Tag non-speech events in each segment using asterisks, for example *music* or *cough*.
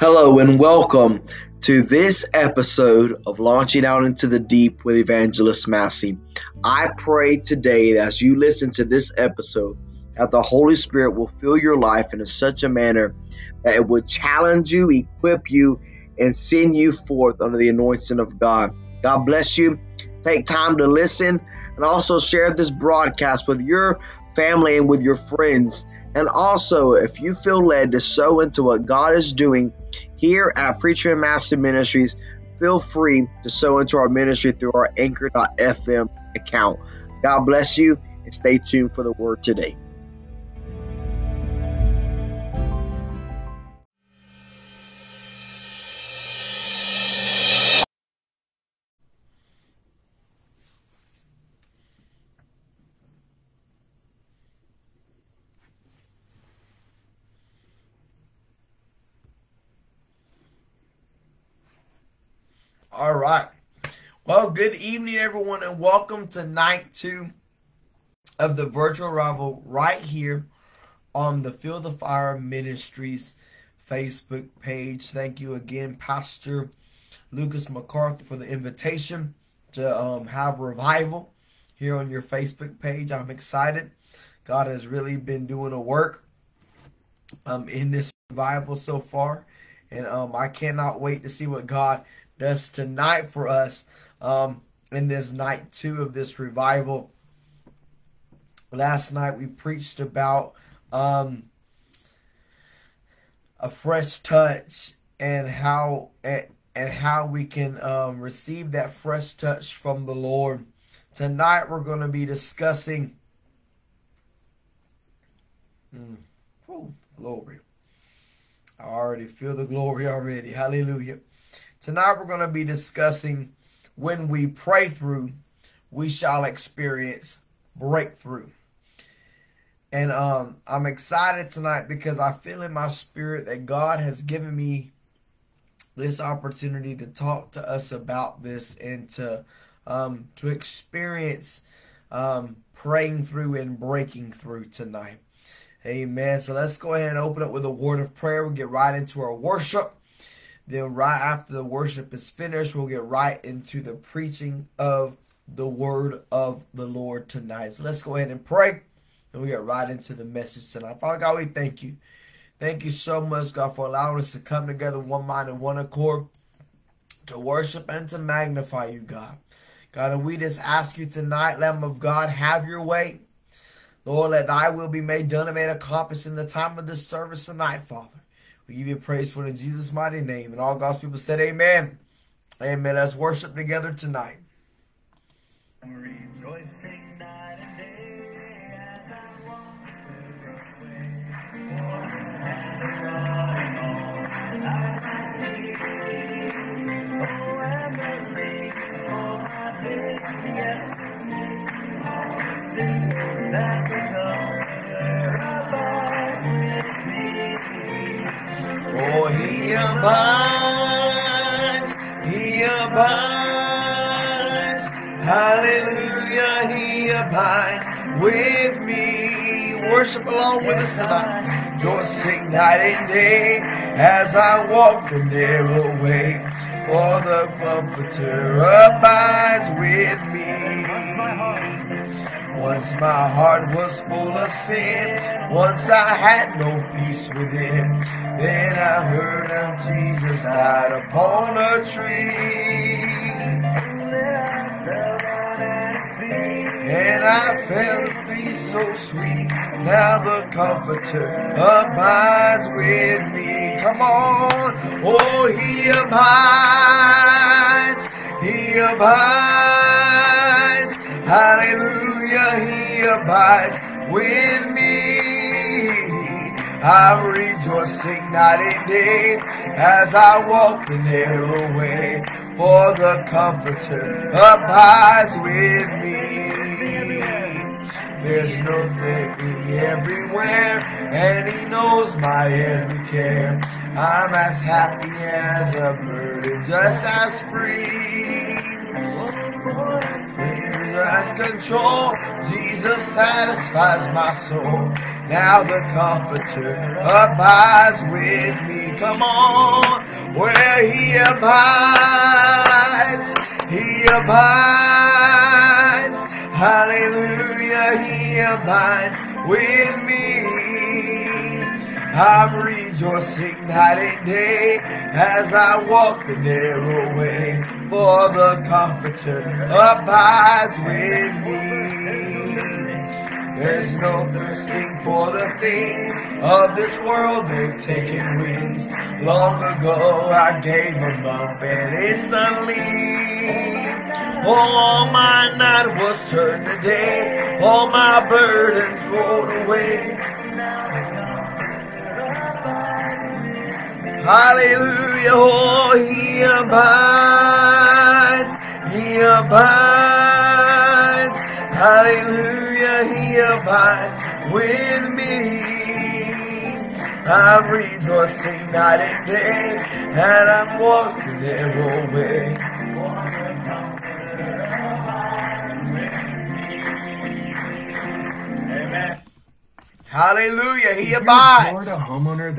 Hello and welcome to this episode of Launching Out into the Deep with Evangelist Massey. I pray today that as you listen to this episode, that the Holy Spirit will fill your life in such a manner that it will challenge you, equip you, and send you forth under the anointing of God. God bless you. Take time to listen and also share this broadcast with your family and with your friends. And also, if you feel led to sow into what God is doing here at Preacherman Massey Ministries, feel free to sow into our ministry through our anchor.fm account. God bless you and stay tuned for the word today. All right. Well, good evening, everyone, and welcome to night two of the virtual rival right here on the Feel the Fire Ministries Facebook page. Thank you again, Pastor Lucas McCarthy, for the invitation to um, have revival here on your Facebook page. I'm excited. God has really been doing a work um, in this revival so far, and um, I cannot wait to see what God does tonight for us um, in this night two of this revival. Last night we preached about um, a fresh touch and how and how we can um, receive that fresh touch from the Lord. Tonight we're going to be discussing. Mm, glory. I already feel the glory already. Hallelujah. Tonight we're going to be discussing when we pray through, we shall experience breakthrough. And um, I'm excited tonight because I feel in my spirit that God has given me this opportunity to talk to us about this and to um, to experience um, praying through and breaking through tonight. Amen. So let's go ahead and open up with a word of prayer. We'll get right into our worship. Then, right after the worship is finished, we'll get right into the preaching of the word of the Lord tonight. So, let's go ahead and pray, and we get right into the message tonight. Father God, we thank you. Thank you so much, God, for allowing us to come together one mind and one accord to worship and to magnify you, God. God, and we just ask you tonight, Lamb of God, have your way. Lord, let thy will be made done and made accomplished in the time of this service tonight, Father. We give you praise for in Jesus' mighty name. And all God's people said, Amen. Amen. Let's worship together tonight. Rejoicing night abides, he abides, hallelujah, he abides with me. Worship along with us tonight. sing night and day as I walk the narrow way. For the Comforter abides with me. Once my heart was full of sin, once I had no peace within. Then I heard of Jesus died upon a tree. And I felt peace so sweet. Now the Comforter abides with me. Come on. Oh, He abides. He abides. Hallelujah. He abides with me. I'm rejoicing night and day as I walk the narrow way. For the Comforter abides with me. There's no therapy everywhere, and he knows my every care. I'm as happy as a bird and just as free. Has control. Jesus satisfies my soul. Now the Comforter abides with me. Come on, where He abides, He abides. Hallelujah, He abides with me. I'm rejoicing night and day as I walk the narrow way, for the Comforter abides with me. There's no thirsting for the things of this world, they've taken wings. Long ago I gave them up and instantly. All my night was turned to day, all my burdens rolled away. Hallelujah, oh, he abides, he abides. Hallelujah, he abides with me. I'm rejoicing night and day, and I'm walking narrow way. Hallelujah. He abides.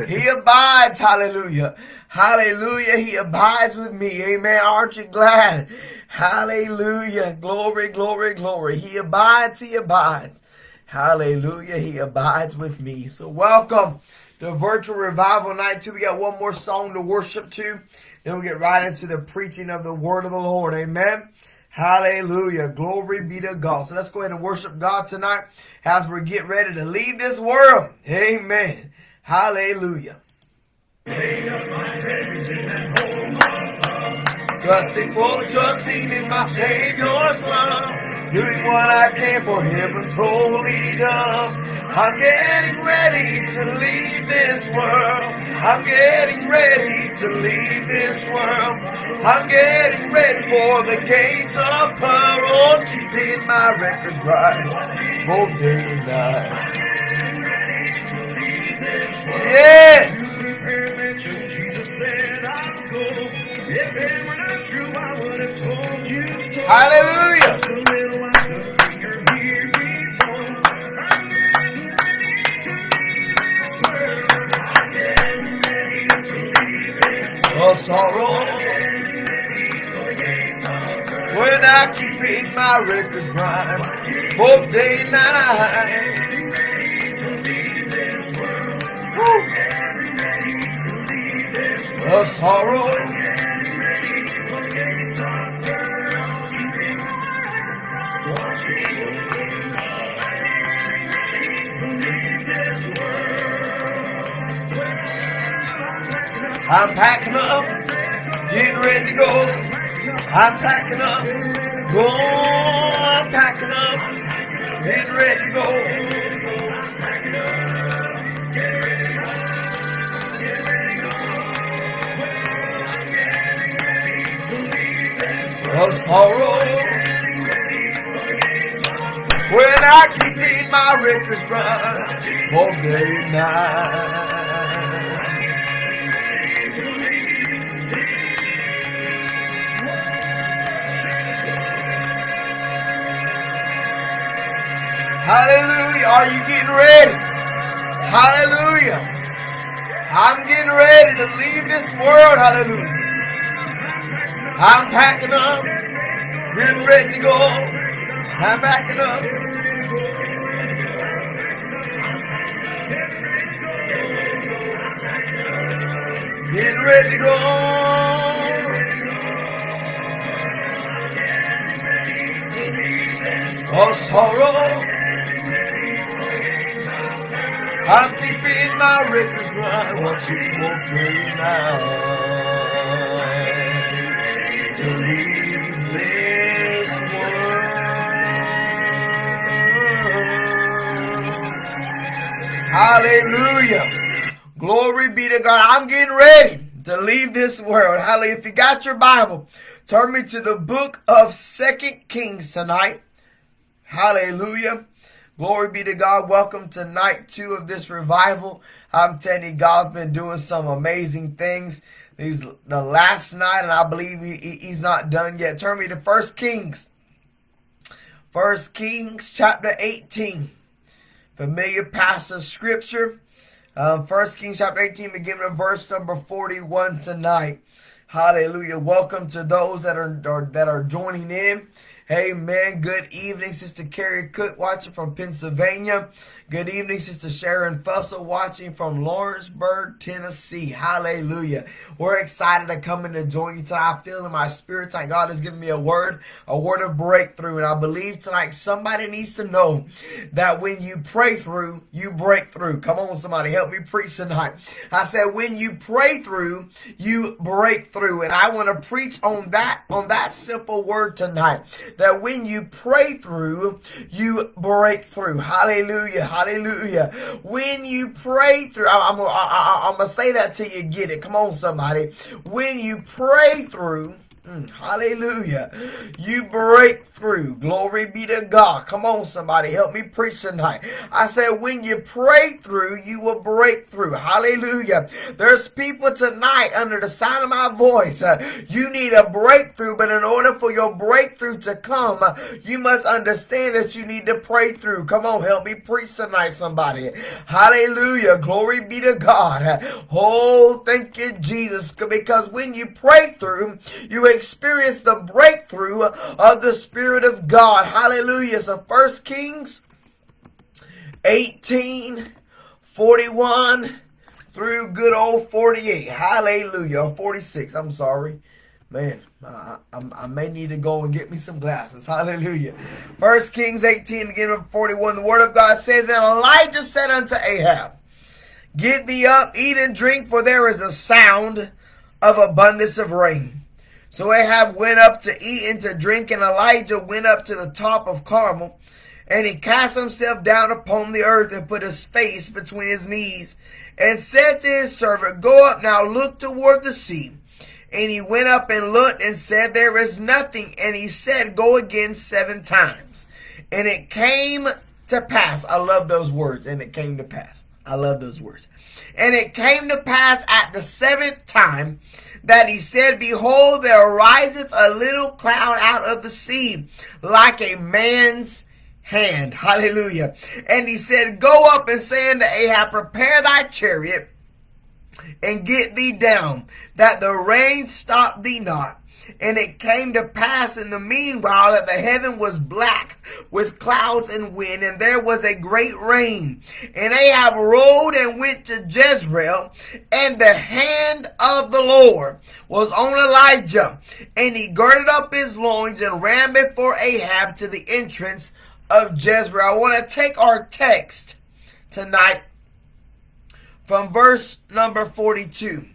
He abides. Hallelujah. Hallelujah. He abides with me. Amen. Aren't you glad? Hallelujah. Glory, glory, glory. He abides. He abides. Hallelujah. He abides with me. So welcome to Virtual Revival Night 2. We got one more song to worship to. Then we get right into the preaching of the word of the Lord. Amen. Hallelujah. Glory be to God. So let's go ahead and worship God tonight as we get ready to leave this world. Amen. Hallelujah. Trusting for trusting in my Savior's love, doing what I can for heaven's holy dove. I'm getting ready to leave this world. I'm getting ready to leave this world. I'm getting ready for the gates of pearl, oh, keeping my records right, both day and night. Yes. Hallelujah. A sorrow when I keep in my records right, both day and night. Woo. A sorrow. I'm packing up, getting ready to go. I'm packing up, go. I'm packing up, getting ready to go. A sorrow when I keep reading my records right all day and night. Hallelujah. Are you getting ready? Hallelujah. I'm getting ready to leave this world. Hallelujah. I'm packing up, getting ready to go. I'm packing up. Getting ready to go. Oh, sorrow. I'm keeping my records right. What you won't pay now to leave this world. Hallelujah. Glory be to God. I'm getting ready to leave this world. Hallelujah. If you got your Bible, turn me to the book of Second Kings tonight. Hallelujah. Glory be to God. Welcome to night two of this revival. I'm telling you, God's been doing some amazing things. These the last night, and I believe he, he's not done yet. Turn me to First Kings. First Kings chapter 18. Familiar passage of scripture. Um, First Kings chapter 18, beginning of verse number 41 tonight. Hallelujah. Welcome to those that are, are that are joining in. Amen. Good evening, Sister Carrie Cook watching from Pennsylvania. Good evening, Sister Sharon Fussell watching from Lawrenceburg, Tennessee. Hallelujah. We're excited to come in to join you tonight. I feel in my spirit tonight God has given me a word, a word of breakthrough. And I believe tonight somebody needs to know that when you pray through, you break through. Come on, somebody, help me preach tonight. I said, when you pray through, you break through. And I want to preach on that, on that simple word tonight. That when you pray through, you break through. Hallelujah. Hallelujah. When you pray through, I, am I'm going to say that till you get it. Come on, somebody. When you pray through, Mm, hallelujah. You break through. Glory be to God. Come on, somebody. Help me preach tonight. I said, when you pray through, you will break through. Hallelujah. There's people tonight under the sound of my voice. Uh, you need a breakthrough, but in order for your breakthrough to come, uh, you must understand that you need to pray through. Come on, help me preach tonight, somebody. Hallelujah. Glory be to God. Oh, thank you, Jesus. Because when you pray through, you experience the breakthrough of the Spirit of God. Hallelujah. So First Kings 18, 41 through good old 48. Hallelujah. 46. I'm sorry. Man, I, I, I, may need to go and get me some glasses. Hallelujah. First Kings 18, beginning of 41. The word of God says, And Elijah said unto Ahab, Get thee up, eat and drink, for there is a sound of abundance of rain. So Ahab went up to eat and to drink, and Elijah went up to the top of Carmel, and he cast himself down upon the earth and put his face between his knees, and said to his servant, Go up now, look toward the sea. And he went up and looked and said, There is nothing. And he said, Go again seven times. And it came to pass. I love those words. And it came to pass. I love those words. And it came to pass at the seventh time that he said, Behold, there ariseth a little cloud out of the sea, like a man's hand. *laughs* Hallelujah. And he said, Go up and say unto Ahab, Prepare thy chariot and get thee down, that the rain stop thee not. And it came to pass in the meanwhile that the heaven was black with clouds and wind, and there was a great rain. And Ahab rode and went to Jezreel, and the hand of the Lord was on Elijah. And he girded up his loins and ran before Ahab to the entrance of Jezreel. I want to take our text tonight from verse number 42.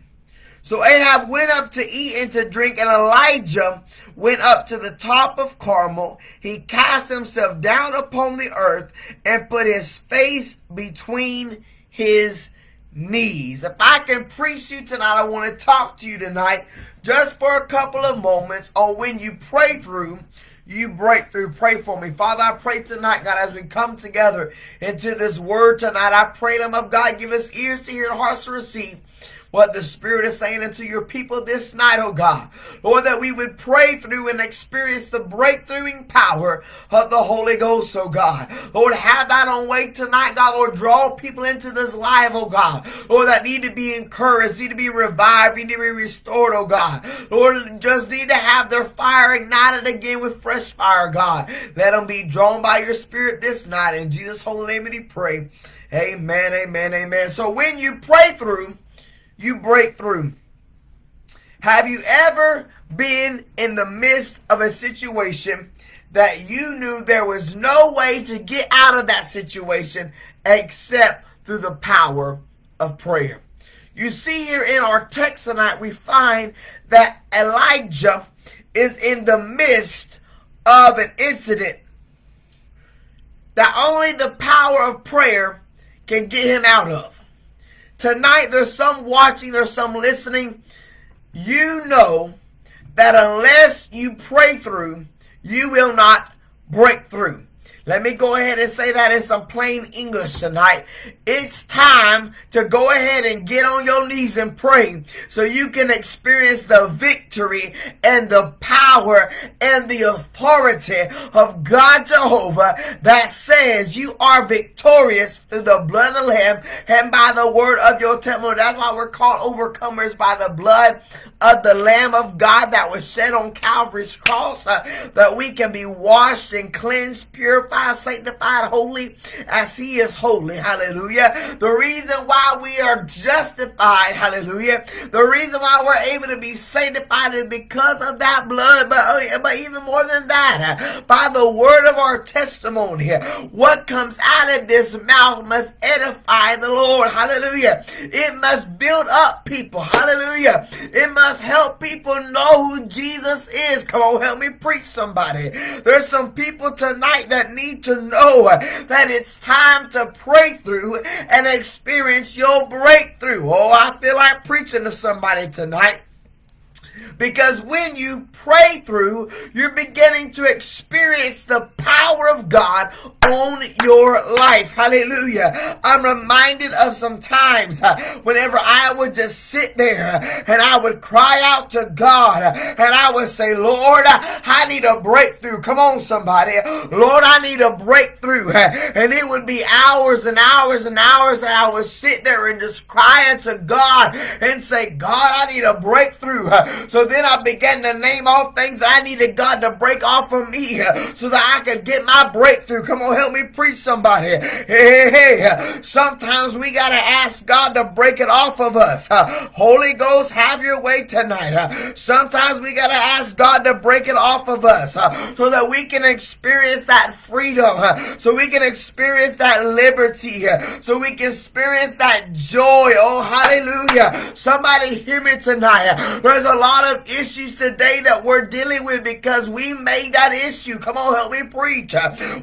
So Ahab went up to eat and to drink, and Elijah went up to the top of Carmel. He cast himself down upon the earth and put his face between his knees. If I can preach you tonight, I want to talk to you tonight just for a couple of moments on when you pray through you break through. Pray for me. Father, I pray tonight, God, as we come together into this word tonight, I pray, Lamb of God, give us ears to hear and hearts to receive what the Spirit is saying unto your people this night, oh God. Lord, that we would pray through and experience the breakthroughing power of the Holy Ghost, oh God. Lord, have that on way tonight, God. Lord, draw people into this life, oh God. Lord, that need to be encouraged, need to be revived, need to be restored, oh God. Lord, just need to have their fire ignited again with fresh fire, God. Let them be drawn by your Spirit this night. In Jesus' holy name, we pray. Amen, amen, amen. So when you pray through, you break through. Have you ever been in the midst of a situation that you knew there was no way to get out of that situation except through the power of prayer? You see here in our text tonight, we find that Elijah is in the midst of an incident that only the power of prayer can get him out of. Tonight, there's some watching, there's some listening. You know that unless you pray through, you will not break through. Let me go ahead and say that in some plain English tonight. It's time to go ahead and get on your knees and pray so you can experience the victory and the power and the authority of God Jehovah that says you are victorious through the blood of the Lamb and by the word of your temple. That's why we're called overcomers by the blood of the Lamb of God that was shed on Calvary's cross, uh, that we can be washed and cleansed, purified, sanctified, holy as He is holy. Hallelujah. The reason why we are justified, hallelujah. The reason why we're able to be sanctified is because of that blood, but, oh, but even more than that, by the word of our testimony. What comes out of this mouth must edify the Lord. Hallelujah. It must build up people. Hallelujah. It must help people know who Jesus is. Come on, help me preach somebody. There's some people tonight that need to know that it's time to pray through and experience your breakthrough. Oh, I feel like preaching to somebody tonight. Because when you pray through, you're beginning to experience the power of God on your life. Hallelujah. I'm reminded of some times uh, whenever I would just sit there and I would cry out to God and I would say, Lord, I need a breakthrough. Come on, somebody. Lord, I need a breakthrough. *laughs* And it would be hours and hours and hours that I would sit there and just cry out to God and say, God, I need a breakthrough. *laughs* So then I began to name all things I needed God to break off of me so that I could get my breakthrough. Come on, help me preach somebody. Hey, hey, hey. Sometimes we got to ask God to break it off of us. Holy Ghost, have your way tonight. Sometimes we got to ask God to break it off of us so that we can experience that freedom, so we can experience that liberty, so we can experience that joy. Oh, hallelujah. Somebody hear me tonight. There's a lot of issues today that we're dealing with because we made that issue. Come on, help me preach.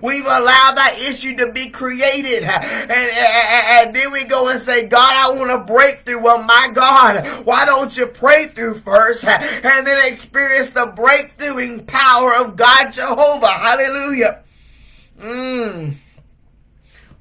We've allowed that issue to be created. And, and, and then we go and say, God, I want a breakthrough. Well, my God, why don't you pray through first and then experience the breakthroughing power of God Jehovah? Hallelujah. Mmm.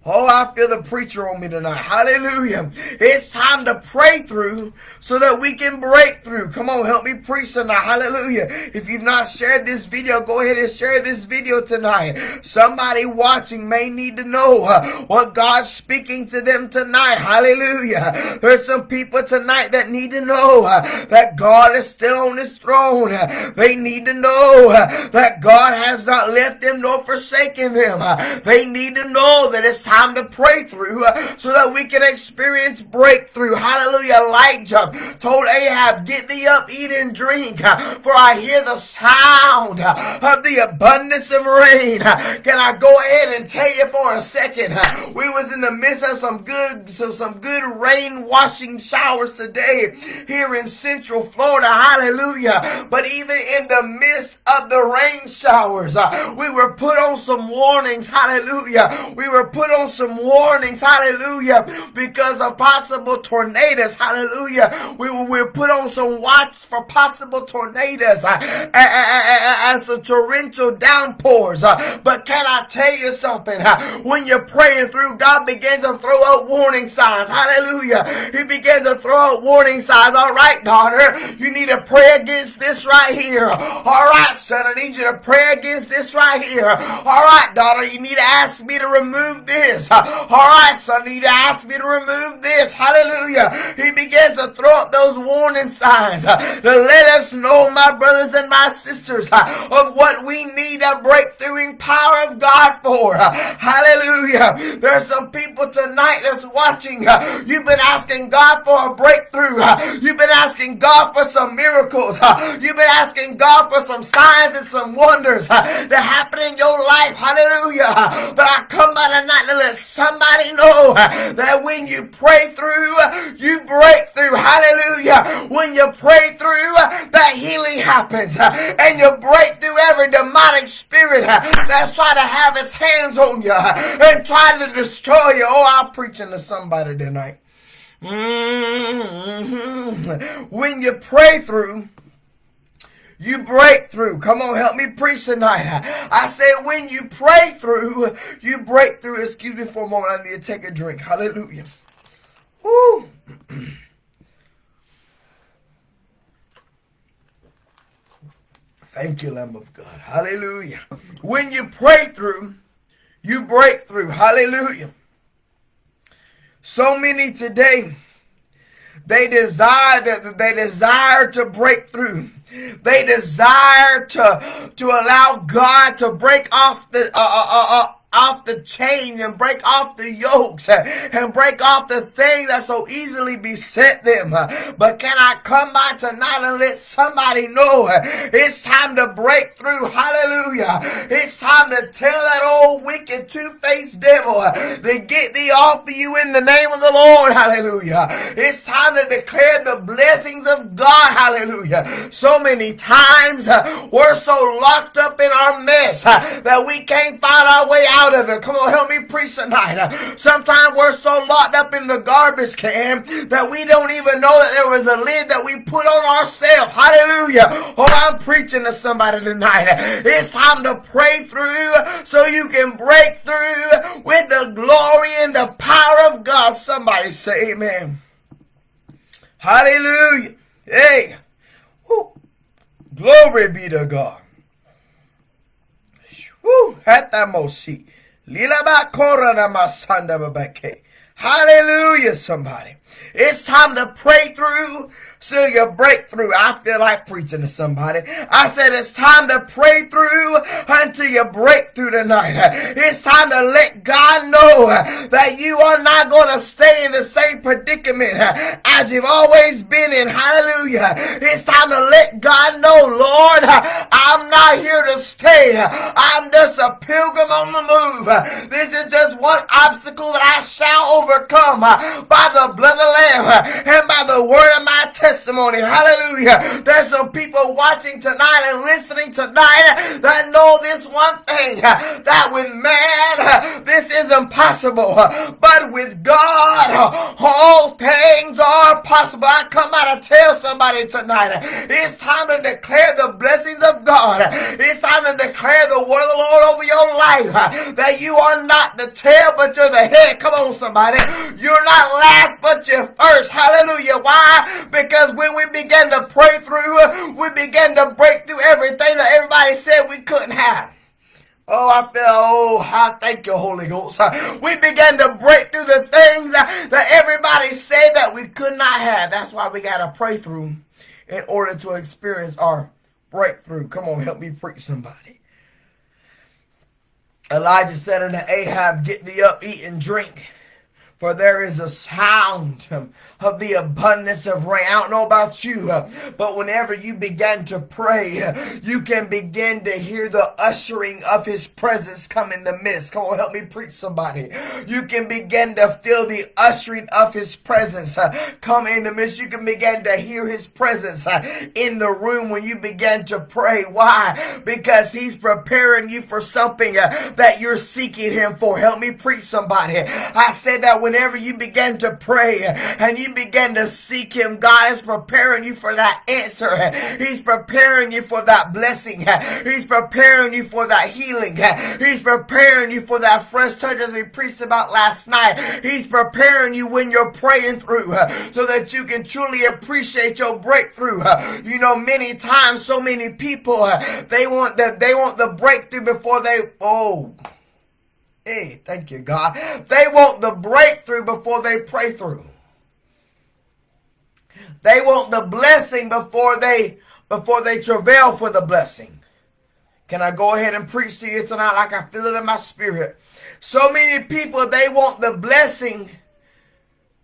Oh, I feel the preacher on me tonight. Hallelujah. It's time to pray through so that we can break through. Come on, help me preach tonight. Hallelujah. If you've not shared this video, go ahead and share this video tonight. Somebody watching may need to know uh, what God's speaking to them tonight. Hallelujah. There's some people tonight that need to know uh, that God is still on his throne. They need to know uh, that God has not left them nor forsaken them. They need to know that it's time time to pray through uh, so that we can experience breakthrough. Hallelujah. Elijah told Ahab, get thee up, eat and drink, uh, for I hear the sound uh, of the abundance of rain. Can I go ahead and tell you for a second? We was in the midst of some good, so some good rain washing showers today here in Central Florida. Hallelujah. But even in the midst of the rain showers, we were put on some warnings. Hallelujah. We were put on some warnings, hallelujah, because of possible tornadoes, hallelujah. We will put on some watch for possible tornadoes uh, and some torrential downpours. Uh, but can I tell you something? Uh, when you're praying through, God begins to throw out warning signs, hallelujah. He begins to throw out warning signs. All right, daughter, you need to pray against this right here. All right, son, I need you to pray against this right here. All right, daughter, you need to ask me to remove this this. All right, son, you asked me to remove this. Hallelujah. He begins to throw up those warning signs uh, to let us know, my brothers and my sisters, uh, of what we need a breakthrough in power of God for. Uh, hallelujah. There's some people tonight that's watching. You've been asking God for a breakthrough. You've been asking God for some miracles. You've been asking God for some signs and some wonders that happen in your life. Hallelujah. But I come by tonight to let somebody know that when you pray through, you break through. Hallelujah. When you pray through, that healing happens. And you break through every demonic spirit that's trying to have its hands on you and trying to destroy you. Oh, I'm preaching to somebody tonight. Mm-hmm. When you pray through, you break through. Come on, help me preach tonight. I said, when you pray through, you break through. Excuse me for a moment. I need to take a drink. Hallelujah. Woo. Thank you, Lamb of God. Hallelujah. When you pray through, you break through. Hallelujah. So many today, they desire that they desire to break through. They desire to to allow God to break off the uh, uh, uh, uh off the chains and break off the yokes *laughs* and break off the things that so easily beset them. But can I come by tonight and let somebody know it's time to break through? Hallelujah. It's time to tell that old wicked two-faced devil to get thee off of you in the name of the Lord. Hallelujah. It's time to declare the blessings of God. Hallelujah. So many times uh, we're so locked up in our mess uh, that we can't find our way out out of it. Come on, help me preach tonight. Sometimes we're so locked up in the garbage can that we don't even know that there was a lid that we put on ourselves. Hallelujah. Oh, I'm preaching to somebody tonight. It's time to pray through so you can break through with the glory and the power of God. Somebody say amen. Hallelujah. Hey. Glory be to God. Woo. At that most seat. Hallelujah, somebody. It's time to pray through so your breakthrough. I feel like preaching to somebody. I said it's time to pray through until you break through tonight. It's time to let God know that you are not going to stay in the same predicament as you've always been in. Hallelujah. It's time to let God know, Lord, I'm not here to stay. I'm just a pilgrim on the move. This is just one obstacle that I shall overcome by the blood of the Lamb and by the word of my testimony testimony. Hallelujah. There's some people watching tonight and listening tonight that know this one thing that with man this is impossible, but with God all things are possible. I come out to tell somebody tonight it's time to declare the blessings of God. It's time to declare the word of the Lord over your life that you are not the tail, but you're the head. Come on, somebody. You're not last, but you're first. Hallelujah. Why? Because when we began to pray through, we began to break through everything that everybody said we couldn't have. Oh, I feel, oh, I thank you, Holy Ghost. We began to break through the things that everybody said that we could not have. That's why we got to pray through in order to experience our breakthrough. Come on, help me preach somebody. Elijah said unto Ahab, Get thee up, eat and drink, for there is a sound of the abundance of rain. I don't know about you, but whenever you begin to pray, you can begin to hear the ushering of his presence come in the midst. Come on, help me preach somebody. You can begin to feel the ushering of his presence uh, come in the midst. You can begin to hear his presence uh, in the room when you begin to pray. Why? Because he's preparing you for something uh, that you're seeking him for. Help me preach somebody. I said that whenever you begin to pray and you begin to seek Him, God is preparing you for that answer. He's preparing you for that blessing. He's preparing you for that healing. He's preparing you for that fresh touch as we preached about last night. He's preparing you when you're praying through so that you can truly appreciate your breakthrough. You know, many times, so many people, they want the, they want the breakthrough before they, oh, Hey, thank you, God. They want the breakthrough before they pray through. They want the blessing before they before they travail for the blessing. Can I go ahead and preach to you tonight like I feel it in my spirit? So many people they want the blessing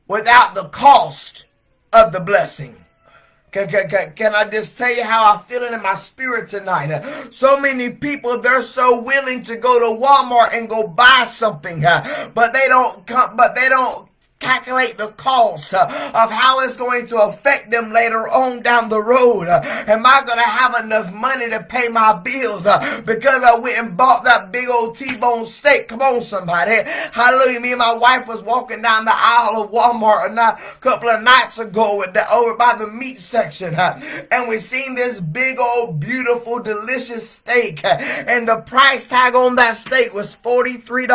without the cost of the blessing. Can, can, can, I just tell you how I feel it in my spirit tonight? So many people, they're so willing to go to Walmart and go buy something, but they don't come, but they don't calculate the cost uh, of how it's going to affect them later on down the road. Uh, am I going to have enough money to pay my bills uh, because I went and bought that big old T-bone steak? Come on, somebody. Hallelujah. Me and my wife was walking down the aisle of Walmart a couple of nights ago with the, over by the meat section and we seen this big old beautiful delicious steak and the price tag on that steak was $43.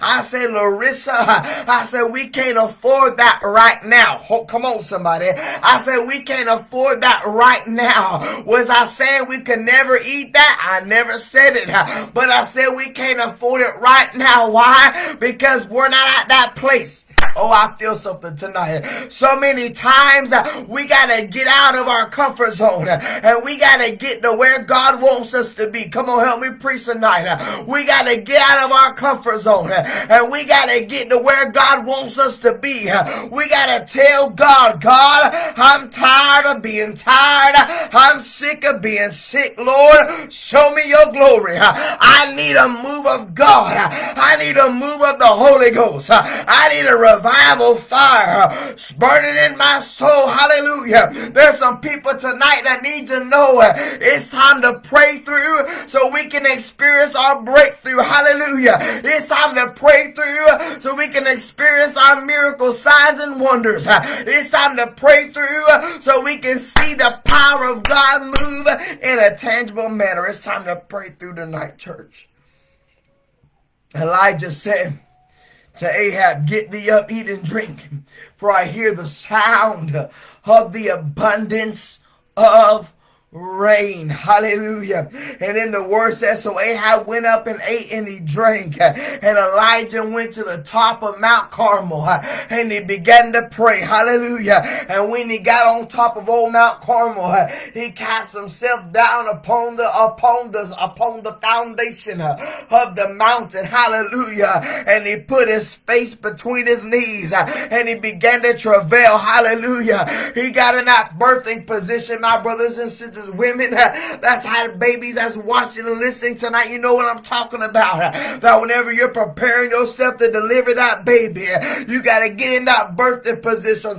I said, Larissa, I said, we can't afford that right now. Oh, come on, somebody. I said, we can't afford that right now. Was I saying we could never eat that? I never said it. But I said we can't afford it right now. Why? Because we're not at that place. Oh, I feel something tonight. So many times uh, we gotta get out of our comfort zone uh, and we gotta get to where God wants us to be. Come on, help me preach tonight. Uh, we gotta get out of our comfort zone and we gotta get to where God wants us to be. We gotta tell God, God, I'm tired of being tired. I'm sick of being sick, Lord. Show me your glory. I need a move of God. I need a move of the Holy Ghost. I need a revival fire burning in my soul. Hallelujah. There's some people tonight that need to know uh, it's time to pray through so we can experience our breakthrough. Hallelujah. It's time to pray through so we can experience our miracle signs and wonders. Uh, it's time to pray through so we can see the power of God move in a tangible manner. It's time to pray through tonight, church. Elijah said, to Ahab, Get thee up, eat and drink, for I hear the sound of the abundance of rain. Hallelujah. And then the word says, so Ahab went up and ate and he drank. And Elijah went to the top of Mount Carmel and he began to pray. Hallelujah. And when he got on top of old Mount Carmel, he cast himself down upon the, upon the, upon the foundation of the mountain. Hallelujah. And he put his face between his knees and he began to travail. Hallelujah. He got in that birthing position, my brothers and sisters women that's had babies that's watching and listening tonight, you know what I'm talking about. That whenever you're preparing yourself to deliver that baby, you got to get in that birthing position.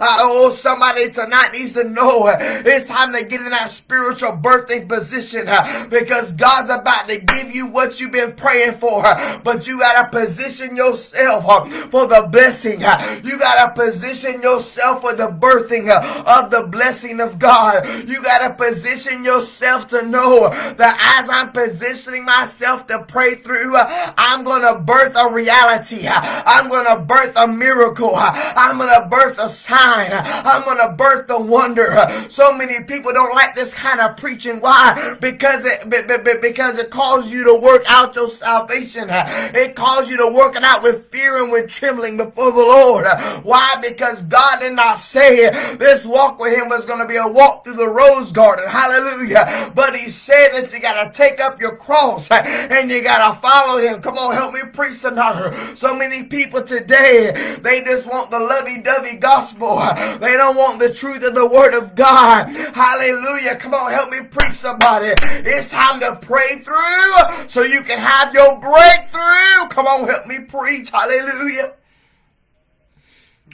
Oh, somebody tonight needs to know it's time to get in that spiritual birthing position because God's about to give you what you've been praying for. But you got to position yourself for the blessing. You got to position yourself for the birthing of the blessing of God. You got to position yourself to know that as I'm positioning myself to pray through, I'm to birth a reality. I'm to birth a miracle. I'm to birth a sign. I'm to birth a wonder. So many people don't like this kind of preaching. Why? Because it because it calls you to work out your salvation. It calls you to work it out with fear and with trembling before the Lord. Why? Because God did not say this walk with Him was to be a walk through the rose garden. Hallelujah. But he said that you got to take up your cross and you got to follow him. Come on, help me preach tonight. So many people today, they just want the lovey-dovey gospel. They don't want the truth of the word of God. Hallelujah. Come on, help me preach somebody. It's time to pray through so you can have your breakthrough. Come on, help me preach. Hallelujah.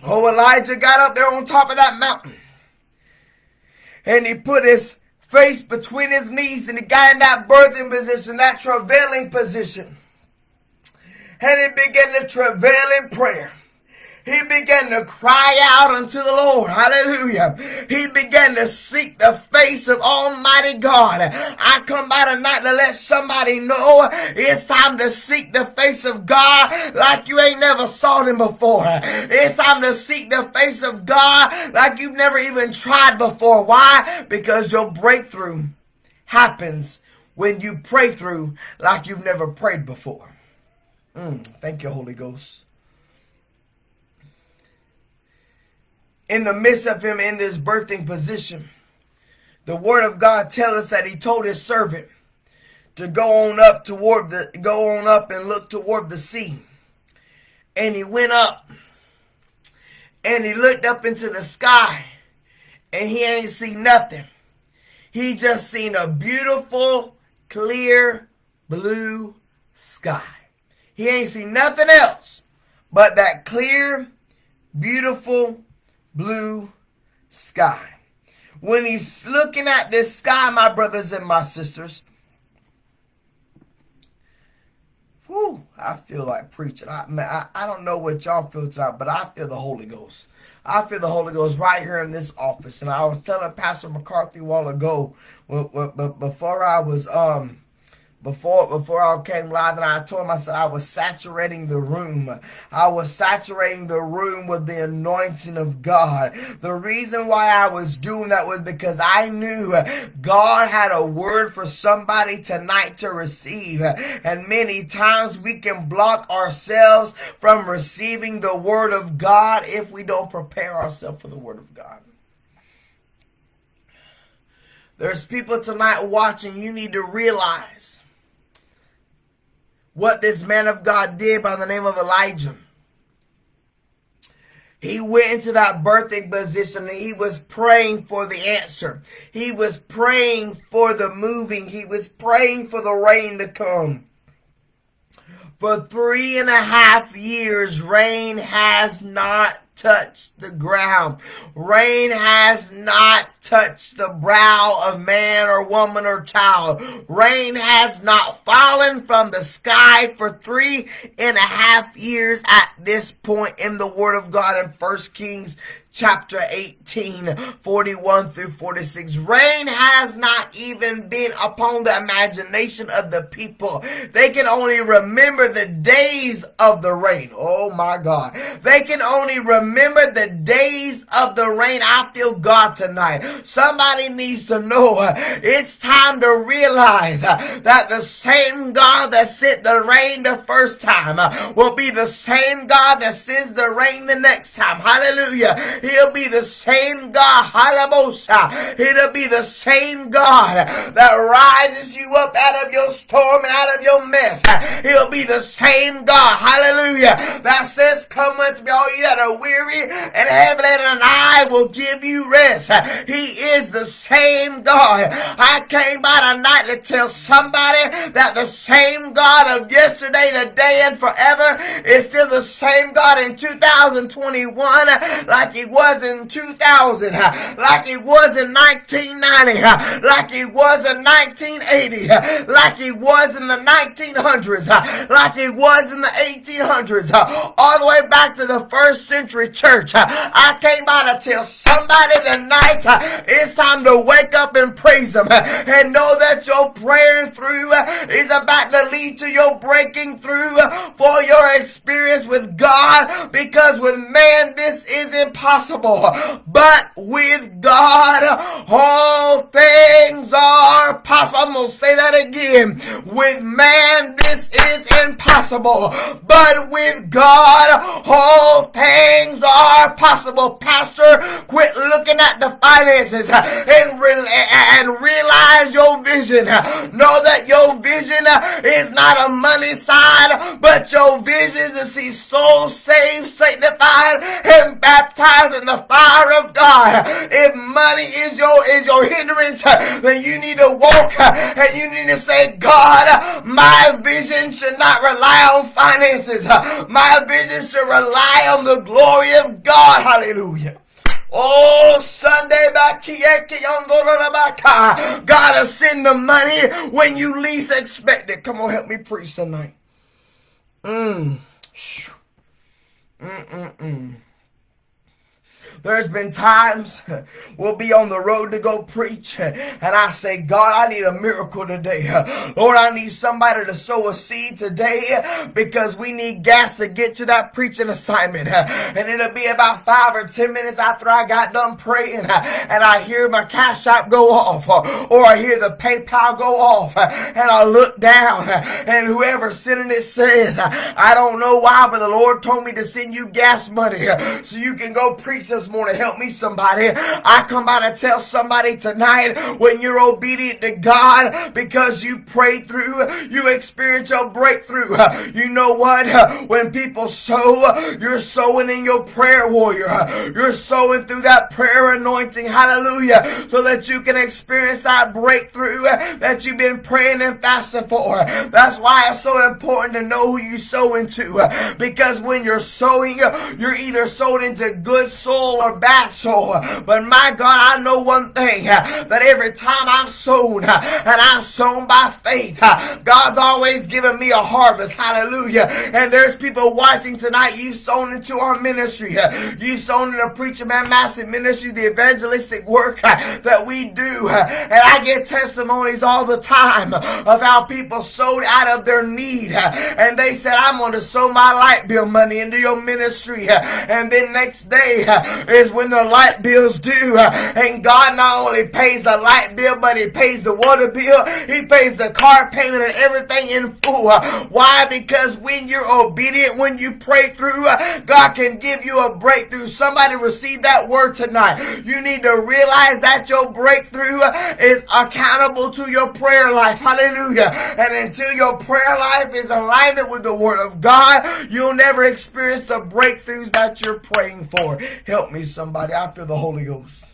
Oh, Elijah got up there on top of that mountain and he put his face between his knees and he got in that birthing position, that travailing position. And he began to travail in prayer he began to cry out unto the Lord. Hallelujah. He began to seek the face of Almighty God. I come by tonight to let somebody know it's time to seek the face of God like you ain't never saw him before. It's time to seek the face of God like you've never even tried before. Why? Because your breakthrough happens when you pray through like you've never prayed before. Mm, thank you, Holy Ghost. In the midst of him in this birthing position, the word of God tells us that he told his servant to go on up toward the go on up and look toward the sea. And he went up and he looked up into the sky and he ain't seen nothing. He just seen a beautiful, clear, blue sky. He ain't seen nothing else but that clear, beautiful blue sky. When he's looking at this sky, my brothers and my sisters, whew, I feel like preaching. I, man, I, I don't know what y'all feel tonight, but I feel the Holy Ghost. I feel the Holy Ghost right here in this office. And I was telling Pastor McCarthy a while ago, before I was um before before I came live and I told him I said I was saturating the room. I was saturating the room with the anointing of God. The reason why I was doing that was because I knew God had a word for somebody tonight to receive. And many times we can block ourselves from receiving the word of God if we don't prepare ourselves for the word of God. There's people tonight watching, you need to realize what this man of God did by the name of Elijah. He went into that birthing position and he was praying for the answer. He was praying for the moving. He was praying for the rain to come. For three and a half years, rain has not touched the ground. Rain has not touched the brow of man or woman or child. Rain has not fallen from the sky for three and a half years at this point in the Word of God in First Kings chapter 18, 41 through 46. Rain has not even been upon the imagination of the people. They can only remember the days of the rain. Oh my God. They can only remember the days of the rain. I feel God tonight. Somebody needs to know it's time to realize that the same God that sent the rain the first time will be the same God that sends the rain the next time. Hallelujah. He'll be the same God. Halabosa. It'll be the same God that rises you up out of your storm and out of your mess. He'll be the same God. Hallelujah. That says, Come unto me, all you that are weary and heavy laden, and I will give you rest. He is the same God. I came by tonight to tell somebody that the same God of yesterday, today, and forever is still the same God in 2021 like he was in 2000, like he was in 1990, like he was in 1980, like he was in the 1900s, like he was in the 1800s, all the way back to the first century church. I came by to tell somebody tonight it's time to wake up and praise him and know that your prayer through is about to lead to your breaking through for your experience with God because with man this is impossible but with God, all things are possible. I'm going to say that again. With man, this is impossible, but with God, all things are possible. Pastor, quit looking at the finances and, re- and realize your vision. Know that your vision is not a money side, but your vision is to see souls saved, sanctified, and baptized in the fire of God. If money is your is your hindrance, then you need to walk and you need to say, God, my vision should not rely on finances. My vision should rely on the glory of God. Hallelujah. Oh, Sunday God will send the money when you least expect it. Come on, help me preach tonight. Mm. Mm-mm-mm. There's been times *laughs* we'll be on the road to go preach, and I say, God, I need a miracle today. Lord, I need somebody to sow a seed today because we need gas to get to that preaching assignment. And it'll be about five or ten minutes after I got done praying, and I hear my cash app go off, or I hear the PayPal go off, and I look down, and whoever sending it says, I don't know why, but the Lord told me to send you gas money so you can go preach this morning. Help me, somebody. I come by to tell somebody tonight when you're obedient to God because you pray through, you experience your breakthrough. You know what? When people sow, you're sowing in your prayer warrior. You're sowing through that prayer anointing. Hallelujah. So that you can experience that breakthrough that you've been praying and fasting for. That's why it's so important to know who you sow into. Because when you're sowing, you're either sowed into good soul or bad. But my God, I know one thing that every time I've sown and I've sown by faith, God's always given me a harvest. Hallelujah. And there's people watching tonight. You've sown into our ministry. You've sown into Preacherman Massey Ministry, the evangelistic work that we do. And I get testimonies all the time of how people sowed out of their need. And they said, I'm going to sow my light bill money into your ministry. And then next day is when the light bill's due. And God not only pays the light bill, but He pays the water bill. He pays the car payment and everything in full. Why? Because when you're obedient, when you pray through, God can give you a breakthrough. Somebody receive that word tonight. You need to realize that your breakthrough is accountable to your prayer life. Hallelujah. And until your prayer life is alignment with the word of God, you'll never experience the breakthroughs that you're praying for. Help me, somebody. I feel the Holy Ghost.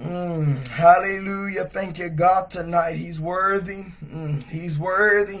Mm, hallelujah. Thank you, God, tonight. He's worthy. Mm, he's worthy.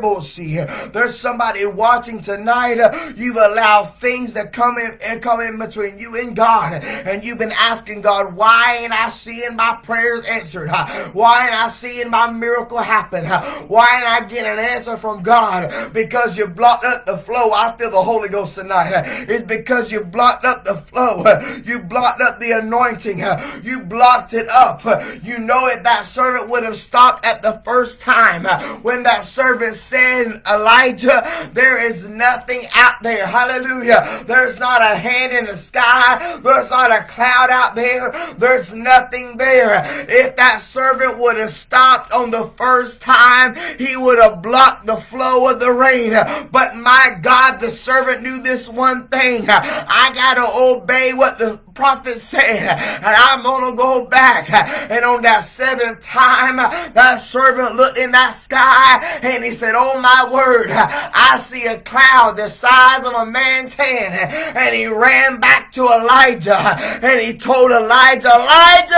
there's somebody watching tonight. You've allowed things that come in and come in between you and God. And you've been asking God, why ain't I seeing my prayers answered? Why ain't I seeing my miracle happen? Why ain't I getting an answer from God? Because you blocked up the flow. I feel the Holy Ghost tonight. It's because you blocked up the flow. You blocked up the anointing. You blocked it up. You know it. That servant would have stopped at the first time when that servant said, Elijah, there is nothing out there. Hallelujah. There's not a hand in the sky. There's not a cloud out there. There's nothing there. If that servant would have stopped on the first time, he would have blocked the flow of the rain. But my God, the servant knew this one thing. I got to obey what the prophet said, and I'm gonna go back. And on that seventh time, that servant looked in that sky and he said, Oh my word, I see a cloud the size of a man's hand. And he ran back to Elijah and he told Elijah, Elijah,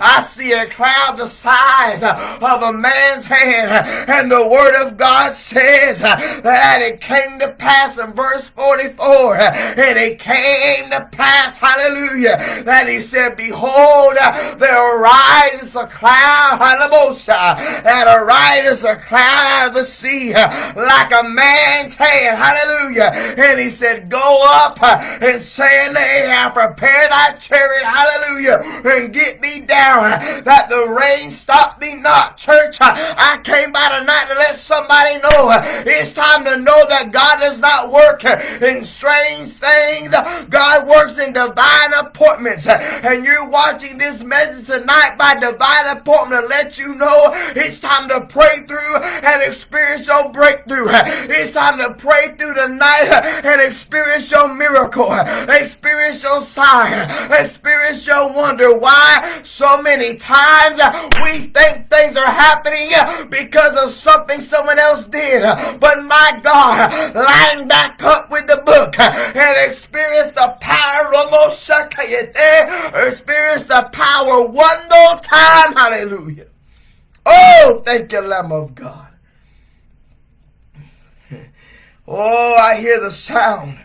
I see a cloud the size of a man's hand. And the word of God says that it came to pass in verse 44, and it came to pass hallelujah, that he said, Behold, there arises a cloud, hallelujah, that arises a cloud of the sea like a man's hand, hallelujah. And he said, Go up and say unto Ahab, prepare thy chariot, hallelujah, and get thee down, that the rain stop thee not. Church, I came by tonight to let somebody know it's time to know that God does not work in strange things. God works in divine divine appointments. And you're watching this message tonight by divine appointment to let you know it's time to pray through and experience your breakthrough. It's time to pray through the night and experience your miracle, experience your sign, experience your wonder. Why? So many times we think things are happening because of something someone else did. But my God, line back up with the book and experience the power of Experience the power one more time. Hallelujah. Oh, thank you, Lamb of God. *laughs* Oh, I hear the sound.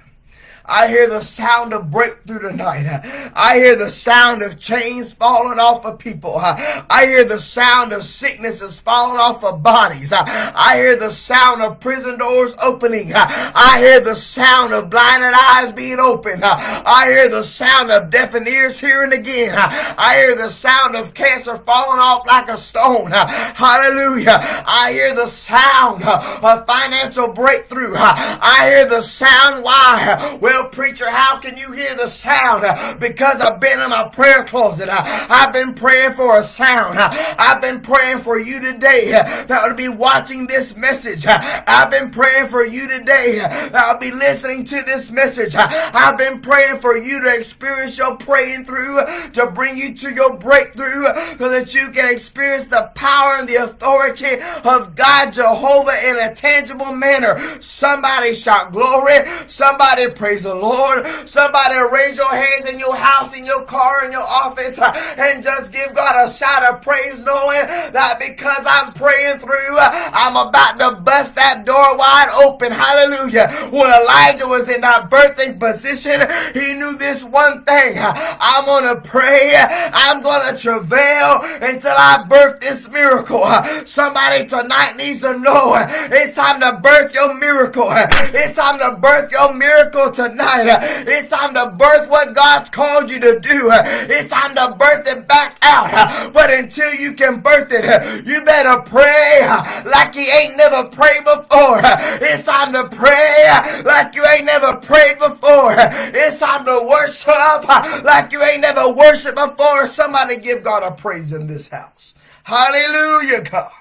I hear the sound of breakthrough tonight. I hear the sound of chains falling off of people. I hear the sound of sicknesses falling off of bodies. I hear the sound of prison doors opening. I hear the sound of blinded eyes being opened. I hear the sound of deafened ears hearing again. I hear the sound of cancer falling off like a stone. Hallelujah. I hear the sound of financial breakthrough. I hear the sound. Why? Well, preacher, how can you hear the sound? Because I've been in my prayer closet. I've been praying for a sound. I've been praying for you today that would be watching this message. I've been praying for you today that will be listening to this message. I've been praying for you to experience your praying through to bring you to your breakthrough so that you can experience the power and the authority of God Jehovah in a tangible manner. Somebody shout glory. Somebody praise the Lord. Somebody raise your hands in your house, in your car, in your office, *laughs* and just give God a shout of praise, knowing that because I'm praying through, I'm about to bust that door wide open. Hallelujah. When Elijah was in that birthing position, he knew this one thing. I'm going to pray. I'm going to travail until I birth this miracle. Somebody tonight needs to know it's time to birth your miracle. It's time to birth your miracle tonight. It's time to birth what God's called you to do. It's time to birth it back out. But until you can birth it, you better pray like you ain't never prayed before. It's time to pray like you ain't never prayed before. It's time to worship like you ain't never worshiped before. Somebody give God a praise in this house. Hallelujah, God.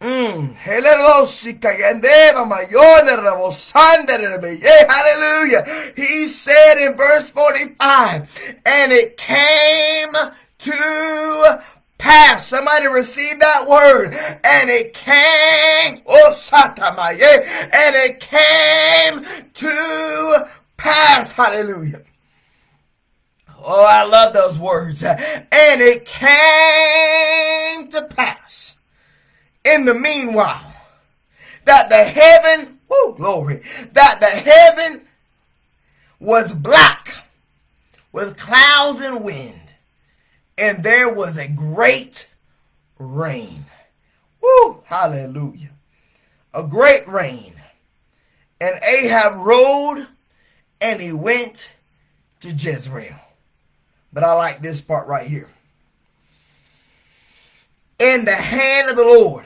Mm. Hallelujah. He said in verse 45, and it came to pass. Somebody received that word. And it came, oh, satamaye, and it came to pass. Hallelujah. Oh, I love those words. And it came to pass in the meanwhile that the heaven, whoo, glory, that the heaven was black with clouds and wind, and there was a great rain. Woo, hallelujah. A great rain. And Ahab rode and he went to Jezreel. But I like this part right here. In the hand of the Lord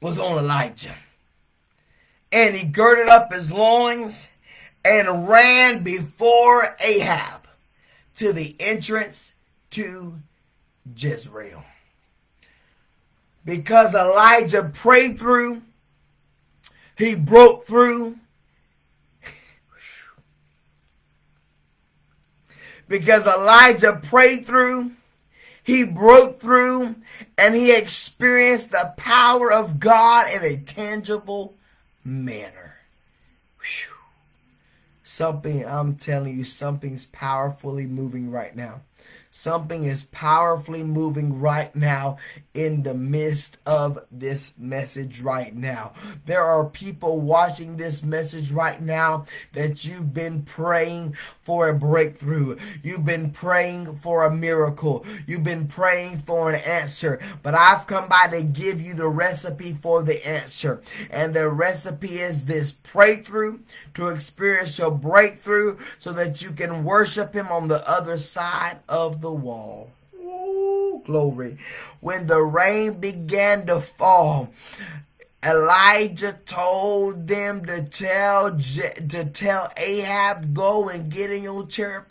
was on Elijah. And he girded up his loins and ran before Ahab to the entrance to Jezreel. Because Elijah prayed through, he broke through, because Elijah prayed through, he broke through, and he experienced the power of God in a tangible manner. Whew. Something, I'm telling you, something's powerfully moving right now. Something is powerfully moving right now in the midst of this message right now. There are people watching this message right now that you've been praying for a breakthrough. You've been praying for a miracle. You've been praying for an answer. But I've come by to give you the recipe for the answer. And the recipe is this pray through to experience your breakthrough so that you can worship Him on the other side of the wall. Ooh, glory. When the rain began to fall, Elijah told them to tell to tell Ahab, go and get in your chariot,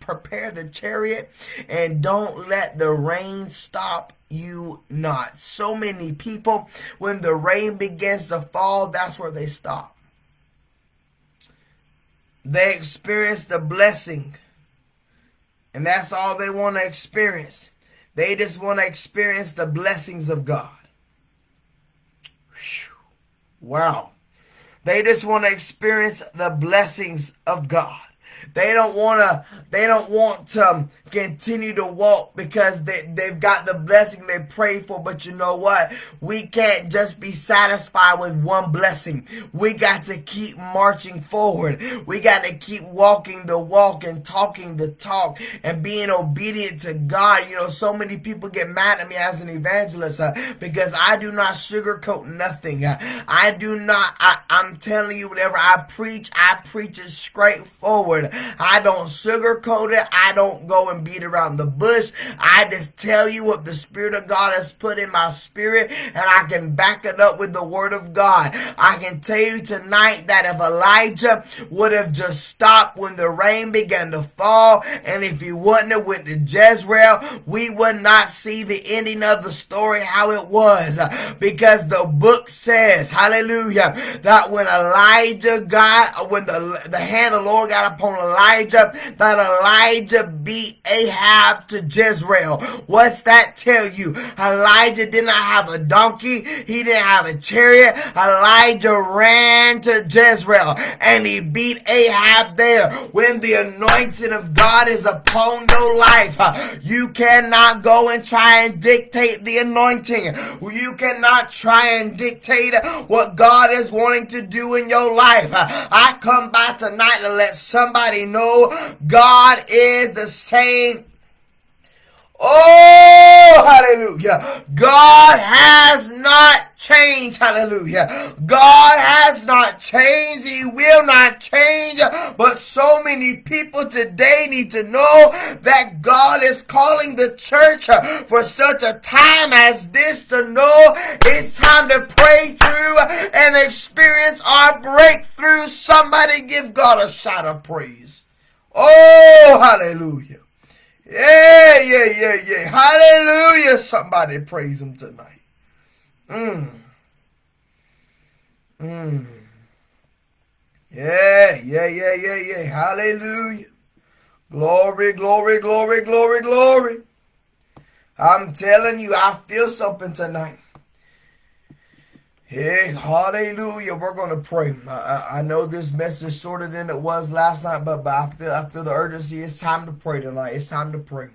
prepare the chariot, and don't let the rain stop you not. So many people, when the rain begins to fall, that's where they stop. They experience the blessing and that's all they want to experience. They just want to experience the blessings of God. Wow. They just want to experience the blessings of God. They don't want to, they don't want to continue to walk because they, they've got the blessing they prayed for. But you know what? We can't just be satisfied with one blessing. We got to keep marching forward. We got to keep walking the walk and talking the talk and being obedient to God. You know, so many people get mad at me as an evangelist uh, because I do not sugarcoat nothing. Uh, I do not, I, I'm telling you, whatever I preach, I preach it straightforward. I don't sugarcoat it. I don't go and beat around the bush. I just tell you what the Spirit of God has put in my spirit, and I can back it up with the Word of God. I can tell you tonight that if Elijah would have just stopped when the rain began to fall, and if he wouldn't have went to Jezreel, we would not see the ending of the story how it was. Because the book says, hallelujah, that when Elijah got, when the, the hand of the Lord got upon Elijah, that Elijah beat Ahab to Jezreel. What's that tell you? Elijah did not have a donkey. He didn't have a chariot. Elijah ran to Jezreel and he beat Ahab there. When the anointing of God is upon your life, you cannot go and try and dictate the anointing. You cannot try and dictate what God is wanting to do in your life. I come by tonight to let somebody know God is the same Oh, hallelujah. God has not changed. Hallelujah. God has not changed. He will not change. But so many people today need to know that God is calling the church for such a time as this to know it's time to pray through and experience our breakthrough. Somebody give God a shout of praise. Oh, hallelujah. Yeah, yeah, yeah, yeah. Hallelujah. Somebody praise him tonight. Mm. Mm. Yeah, yeah, yeah, yeah, yeah. Hallelujah. Glory, glory, glory, glory, glory. I'm telling you, I feel something tonight. Hey, hallelujah. We're going to pray. I, I, know this message shorter than it was last night, but, but I feel I feel the urgency. It's time to pray tonight. It's time to pray.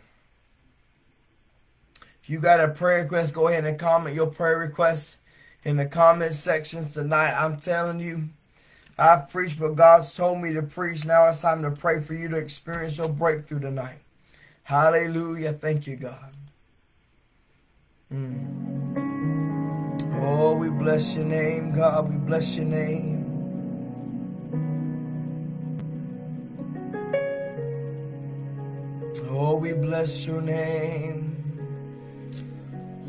If you got a prayer request, go ahead and comment your prayer request in the comment sections tonight. I'm telling you, I've preached what God's told me to preach. Now it's time to pray for you to experience your breakthrough tonight. Hallelujah. Thank you, God. Mm. Oh, we bless your name, God. We bless your name. Oh, we bless your name.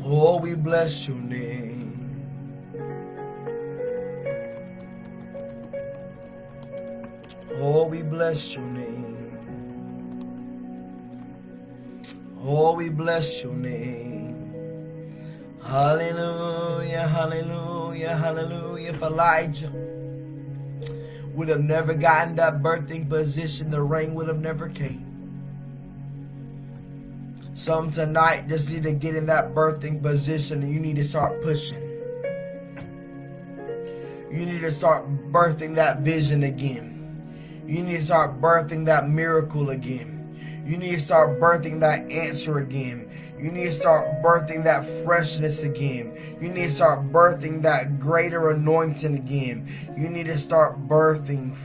Oh, we bless your name. Oh, we bless your name. Oh, we bless your name. Hallelujah, hallelujah, hallelujah. If Elijah would have never gotten that birthing position, the rain would have never came. Some tonight just need to get in that birthing position and you need to start pushing. You need to start birthing that vision again. You need to start birthing that miracle again. You need to start birthing that answer again. You need to start birthing that freshness again. You need to start birthing that greater anointing again. You need to start birthing.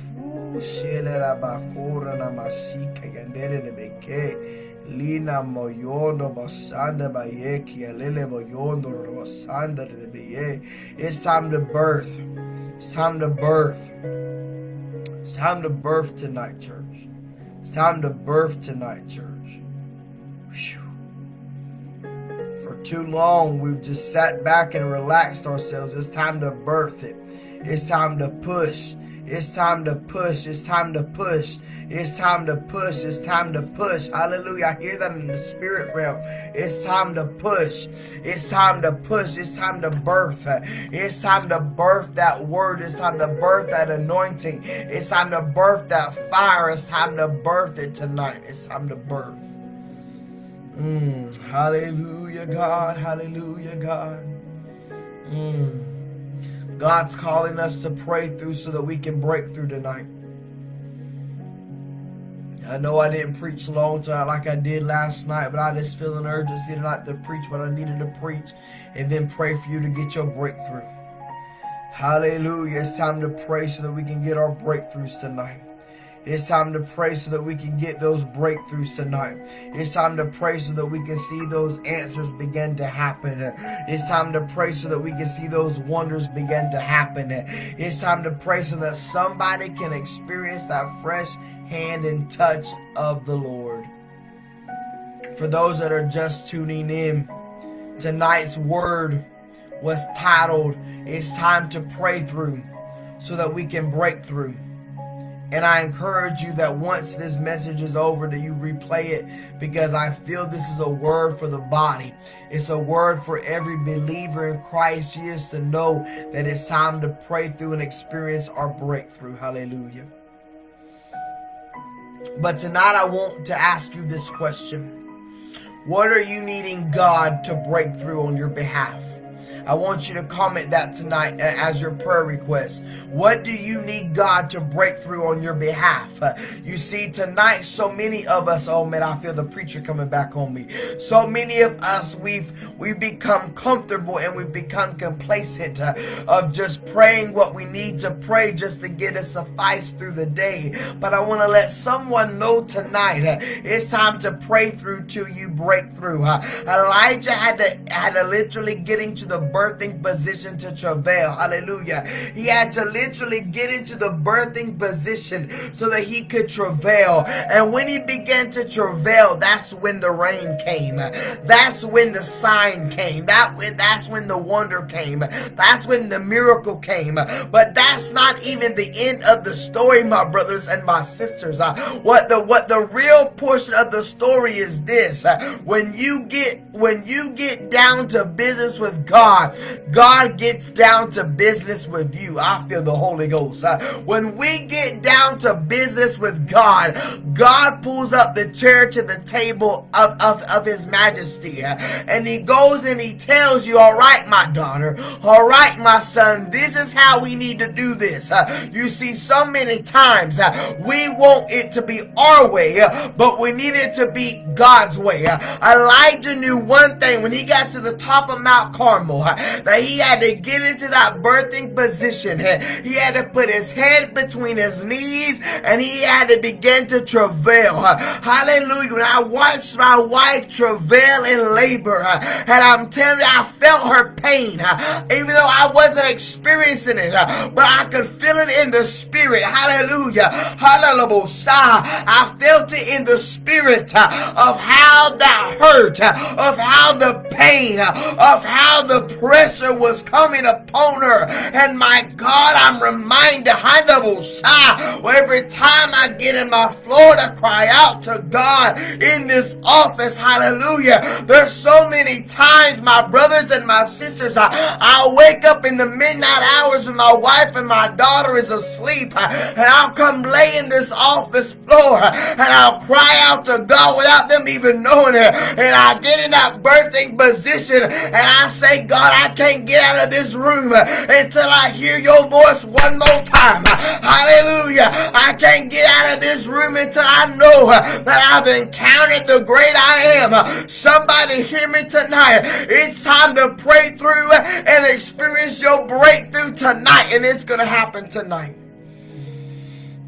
Lina moyondo basanda alele moyondo basanda. It's time to birth. It's time to birth. It's time to birth tonight, church. It's time to birth tonight, church. Whew too long we've just sat back and relaxed ourselves. It's time to birth it. It's time to push. It's time to push. It's time to push. It's time to push. It's time to push. Hallelujah. I hear that in the spirit realm. It's time to push. It's time to push. It's time to birth. It's time to birth that word. It's time to birth that anointing. It's time to birth that fire. It's time to birth it tonight. It's time to birth. Mm, hallelujah, God. Hallelujah, God. Mm. God's calling us to pray through so that we can break through tonight. I know I didn't preach long tonight like I did last night, but I just feel an urgency tonight to preach what I needed to preach and then pray for you to get your breakthrough. Hallelujah. It's time to pray so that we can get our breakthroughs tonight. It's time to pray so that we can get those breakthroughs tonight. It's time to pray so that we can see those answers begin to happen. It's time to pray so that we can see those wonders begin to happen. It's time to pray so that somebody can experience that fresh hand and touch of the Lord. For those that are just tuning in, tonight's word was titled, It's Time to Pray Through so that we can break through. And I encourage you that once this message is over, that you replay it because I feel this is a word for the body. It's a word for every believer in Christ Jesus to know that it's time to pray through and experience our breakthrough. Hallelujah. But tonight I want to ask you this question. What are you needing God to break through on your behalf? I want you to comment that tonight as your prayer request. What do you need God to break through on your behalf? You see, tonight, so many of us, oh man, I feel the preacher coming back on me. So many of us, we've we've become comfortable and we've become complacent uh, of just praying what we need to pray just to get us suffice through the day. But I want to let someone know tonight, uh, it's time to pray through till you break through. Uh, Elijah had to had to literally get into the birthing position to travail. Hallelujah. He had to literally get into the birthing position so that he could travail. And when he began to travail, that's when the rain came. That's when the sign came. That when that's when the wonder came. That's when the miracle came. But that's not even the end of the story, my brothers and my sisters. Uh, what the what the real portion of the story is this. Uh, when you get when you get down to business with God, God. God gets down to business with you. I feel the Holy Ghost. Uh, when we get down to business with God, God pulls up the chair to the table of, of, of His Majesty. Uh, and He goes and He tells you, all right, my daughter, all right, my son, this is how we need to do this. Uh, you see, so many times we want it to be our way, but we need it to be God's way. Elijah knew one thing when he got to the top of Mount Carmel that he had to get into that birthing position. He had to put his head between his knees and he had to begin to travail. Hallelujah. When I watched my wife travail in labor, and I'm telling you, I felt her pain, even though I wasn't experiencing it, but I could feel it in the spirit. Hallelujah. Hallelujah. I felt it in the spirit of how that hurt, of how the pain, of how the pressure was coming upon her. And my God, I'm reminded, well, every time I get in my floor to cry out to God in this office, hallelujah. There's so many times, my brothers and my sisters, I, I'll wake up in the midnight hours when my wife and my daughter is asleep, and I'll come lay in this office floor, and I'll cry out to God without them even knowing it. And I get in that birthing position, and I say, God, I can't get out of this room until I hear your voice one more time. Hallelujah. I can't get out of this room until I know that I've encountered the great I am. Somebody hear me tonight. It's time to pray through and experience your breakthrough tonight, and it's going to happen tonight.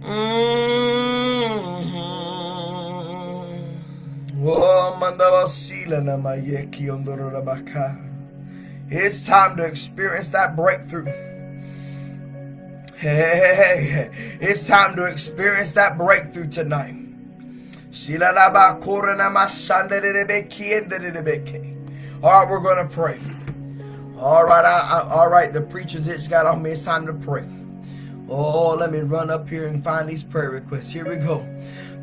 Mm-hmm. Oh, it's time to experience that breakthrough. Hey, it's time to experience that breakthrough tonight. All right, we're going to pray. All right, I, I, all right, the preacher's itch got on me. It's time to pray. Oh, let me run up here and find these prayer requests. Here we go.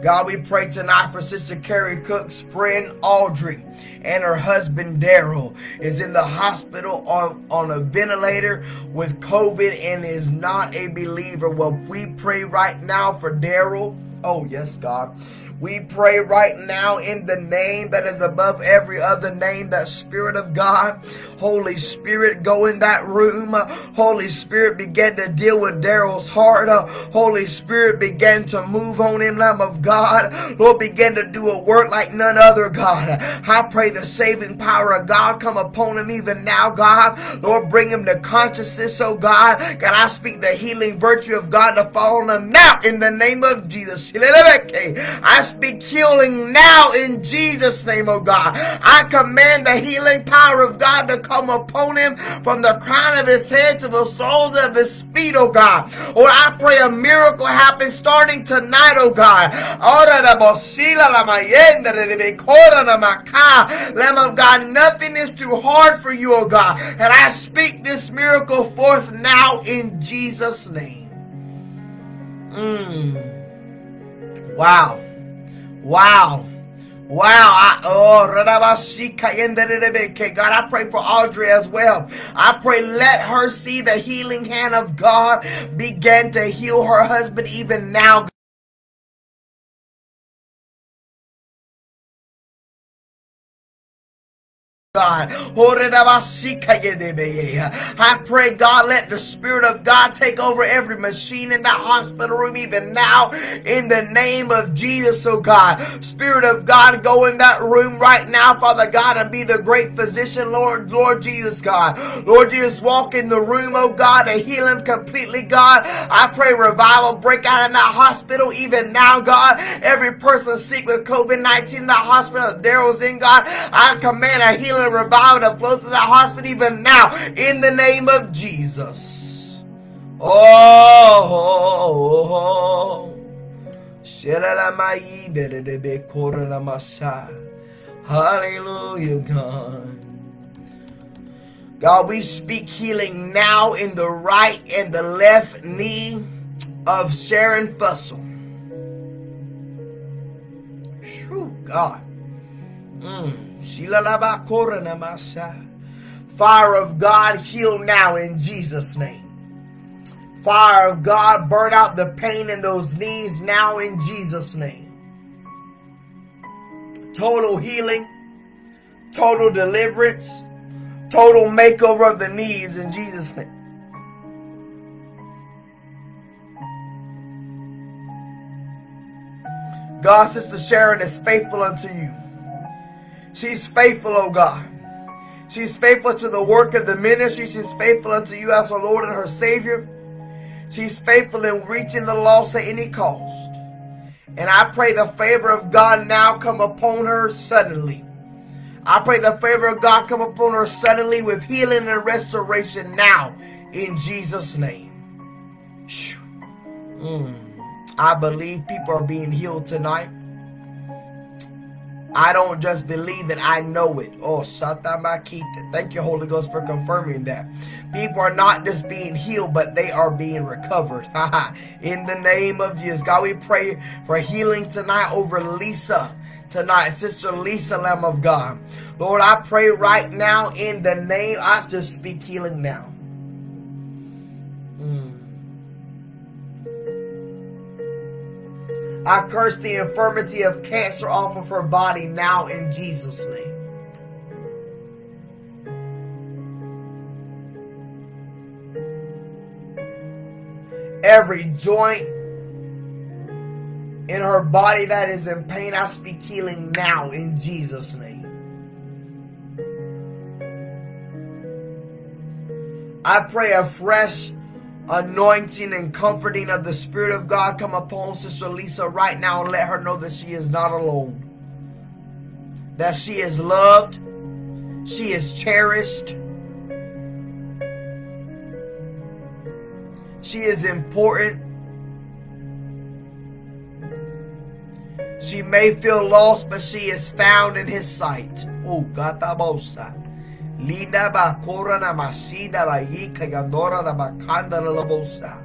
God, we pray tonight for Sister Carrie Cook's friend Audrey and her husband Daryl is in the hospital on, on a ventilator with COVID and is not a believer. Well, we pray right now for Daryl. Oh, yes, God. We pray right now in the name that is above every other name, that Spirit of God. Holy Spirit, go in that room. Holy Spirit, begin to deal with Daryl's heart. Holy Spirit, begin to move on him, Lamb of God. Lord, begin to do a work like none other, God. I pray the saving power of God come upon him even now, God. Lord, bring him to consciousness, oh God. God, I speak the healing virtue of God to fall on him now in the name of Jesus. I speak healing now in Jesus' name, oh God. I command the healing power of God to come upon him from the crown of his head to the soles of his feet, oh God. Or I pray a miracle happens starting tonight, oh God. Lamb of God, nothing is too hard for you, oh God. And I speak this miracle forth now in Jesus' name. Mm. Wow. Wow. Wow. I, oh, God, I pray for Audrey as well. I pray let her see the healing hand of God begin to heal her husband even now. God. I pray, God, let the Spirit of God take over every machine in that hospital room even now in the name of Jesus, oh God. Spirit of God, go in that room right now, Father God, and be the great physician, Lord, Lord Jesus, God. Lord Jesus, walk in the room, oh God, and heal him completely, God. I pray revival break out in that hospital even now, God. Every person sick with COVID-19 in that hospital, Daryl's in, God. I command a healing revival to flow through the hospital even now in the name of Jesus. Oh, hallelujah, God. God, we speak healing now in the right and the left knee of Sharon Fussell. True God. Mm. Fire of God, heal now in Jesus' name. Fire of God, burn out the pain in those knees now in Jesus' name. Total healing, total deliverance, total makeover of the knees in Jesus' name. God, Sister Sharon is faithful unto you. She's faithful, oh God. She's faithful to the work of the ministry. She's faithful unto you as her Lord and her Savior. She's faithful in reaching the lost at any cost. And I pray the favor of God now come upon her suddenly. I pray the favor of God come upon her suddenly with healing and restoration now in Jesus' name. Mm. I believe people are being healed tonight. I don't just believe that I know it. Oh, Shatamakita. Thank you, Holy Ghost, for confirming that. People are not just being healed, but they are being recovered. *laughs* In the name of Jesus. God, we pray for healing tonight over Lisa tonight, Sister Lisa Lamb of God. Lord, I pray right now in the name, I just speak healing now. I curse the infirmity of cancer off of her body now in Jesus' name. Every joint in her body that is in pain, I speak healing now in Jesus' name. I pray a fresh anointing and comforting of the Spirit of God come upon Sister Lisa right now and let her know that she is not alone. That she is loved. She is cherished. She is important. She may feel lost, but she is found in His sight. Oh, Gatabosa. Linda bakora na masida ba yika yandora na bakanda la labosa.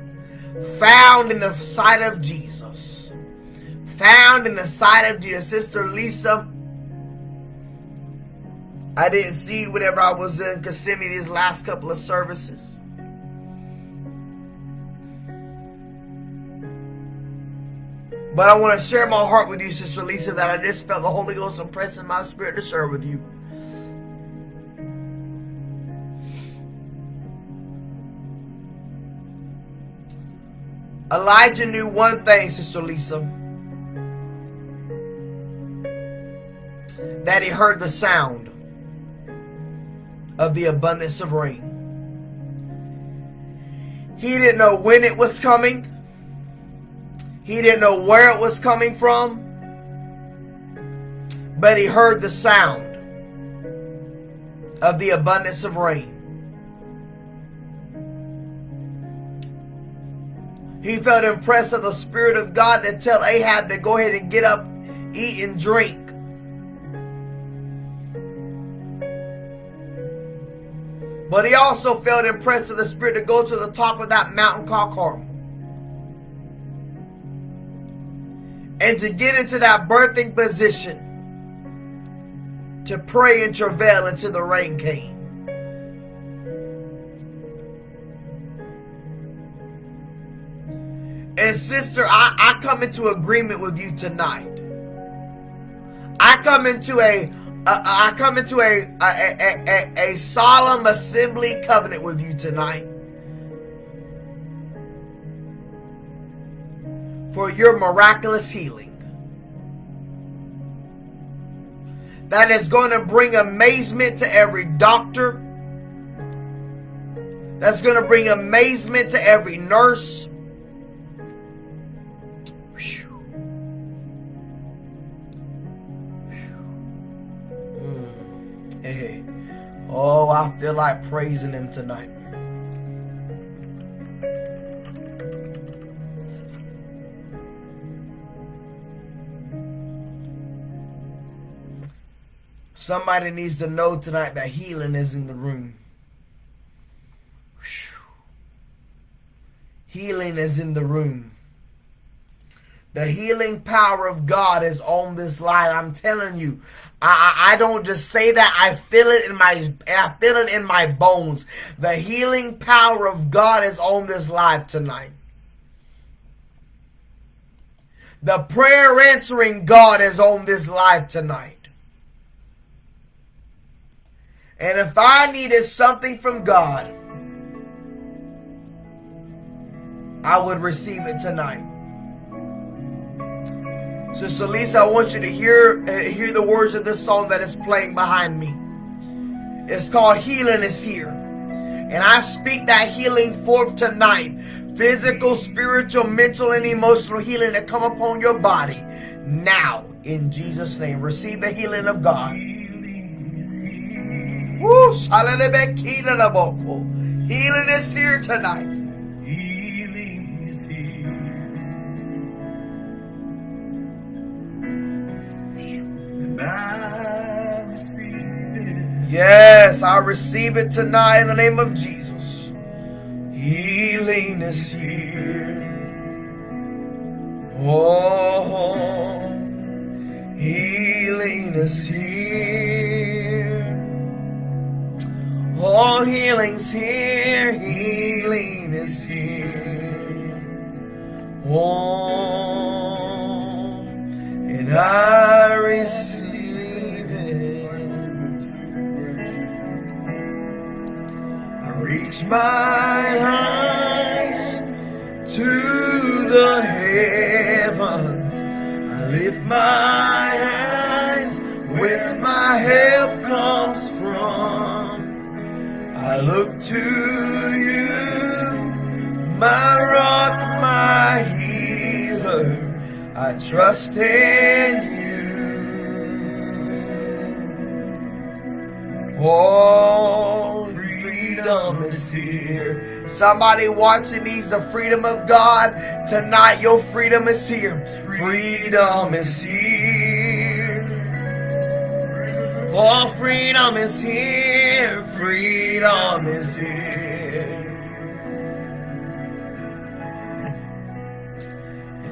Found in the sight of Jesus. Found in the sight of Jesus. Sister Lisa, I didn't see you whenever I was in Kissimmee these last couple of services. But I want to share my heart with you, Sister Lisa, that I just felt the Holy Ghost impressing my spirit to share with you. Elijah knew one thing, Sister Lisa. That he heard the sound of the abundance of rain. He didn't know when it was coming. He didn't know where it was coming from. But he heard the sound of the abundance of rain. He felt impressed of the Spirit of God to tell Ahab to go ahead and get up, eat, and drink. But he also felt impressed of the Spirit to go to the top of that mountain called Carmel. And to get into that birthing position to pray and travail until the rain came. And sister, I, I come into agreement with you tonight. I come into a I come into a a, a, a a solemn assembly covenant with you tonight. For your miraculous healing. That is going to bring amazement to every doctor. That's going to bring amazement to every nurse. Oh, I feel like praising him tonight. Somebody needs to know tonight that healing is in the room. Healing is in the room. The healing power of God is on this line. I'm telling you, I, I don't just say that. I feel it in my I feel it in my bones. The healing power of God is on this live tonight. The prayer answering God is on this live tonight. And if I needed something from God, I would receive it tonight. Sister Lisa, I want you to hear uh, hear the words of this song that is playing behind me. It's called Healing is Here. And I speak that healing forth tonight. Physical, spiritual, mental, and emotional healing to come upon your body now in Jesus' name. Receive the healing of God. Woo! Healing is here tonight. Yes, I receive it tonight in the name of Jesus. Healing is here. Oh, healing is here. Oh, healing's here. Healing is here. Oh, and I receive. it. I reach my eyes to the heavens. I lift my eyes, where my help comes from. I look to you, my rock, my healer. I trust in you. Oh, freedom is here. Somebody watching needs the freedom of God. Tonight, your freedom is here. Freedom is here. Oh, freedom is here. Freedom is here.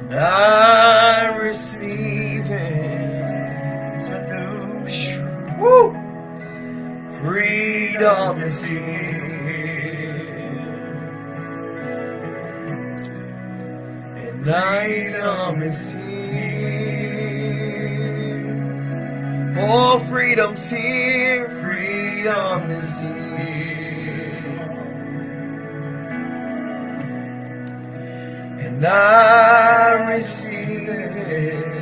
And I receive it. Woo! Freedom is here. night on me see Oh, freedom's here, freedom is here. And I receive it.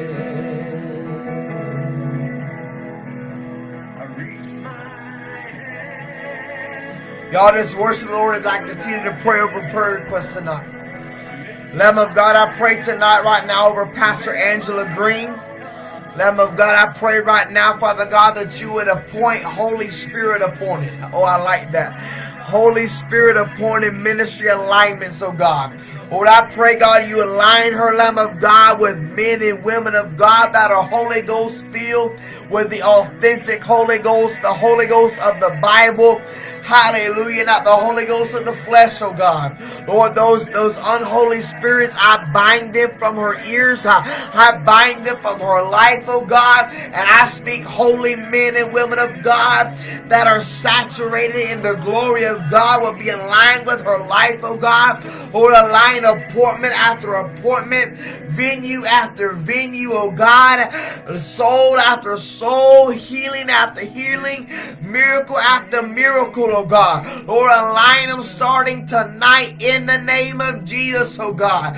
Y'all just worship the Lord as I continue to pray over prayer requests tonight. Lamb of God, I pray tonight right now over Pastor Angela Green. Lamb of God, I pray right now, Father God, that you would appoint Holy Spirit appointed. Oh, I like that. Holy Spirit appointed ministry alignments, oh God. Lord, I pray, God, you align her, Lamb of God, with men and women of God that are Holy Ghost filled with the authentic Holy Ghost, the Holy Ghost of the Bible. Hallelujah. Not the Holy Ghost of the flesh, oh God. Lord, those, those unholy spirits, I bind them from her ears. I, I bind them from her life, oh God. And I speak holy men and women of God that are saturated in the glory of God will be in line with her life, oh God. Lord, align appointment after appointment, venue after venue, oh God. Soul after soul, healing after healing, miracle after miracle, oh God. Lord, align them starting tonight in the name of Jesus, oh God.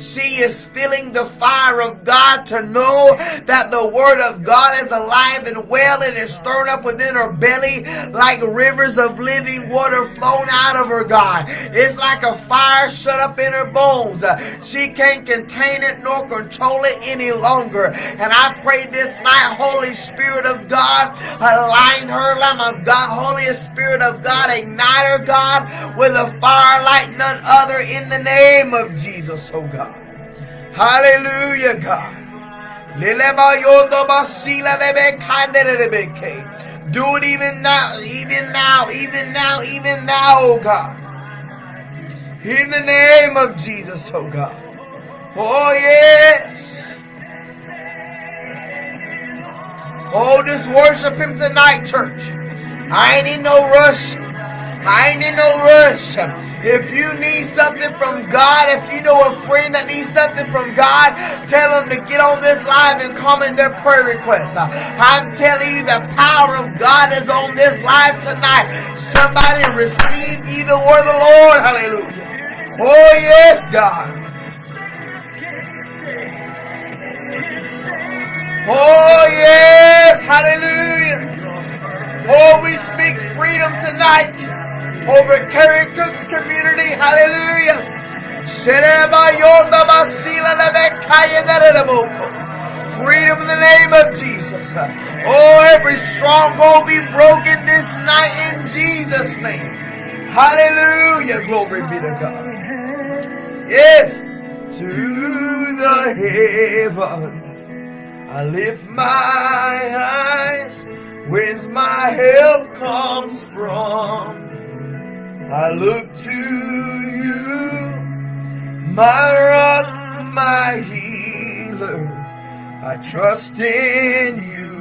She is feeling the fire of God to know that the word of God is alive and well and is stirred up within her belly like rivers of living water flowing out of her, God. It's like a fire shut up in her bones. She can't contain it nor control it any longer. And I pray this night, Holy Spirit of God, God. Align her, Lamb of God. Holy Spirit of God, ignite her, God, with a fire like none other in the name of Jesus, oh God. Hallelujah, God. Do it even now, even now, even now, even now, oh God. In the name of Jesus, oh God. Oh, yes. Oh, just worship him tonight, church. I ain't in no rush. I ain't in no rush. If you need something from God, if you know a friend that needs something from God, tell them to get on this live and comment their prayer requests. I'm telling you, the power of God is on this live tonight. Somebody receive ye the word of the Lord. Hallelujah. Oh, yes, God. Oh, yes. Hallelujah. Oh, we speak freedom tonight over Kerry Cook's community. Hallelujah. Freedom in the name of Jesus. Oh, every stronghold be broken this night in Jesus' name. Hallelujah. Glory be to God. Yes. To the heavens. I lift my eyes, where's my help comes from? I look to you, my rock, my healer. I trust in you.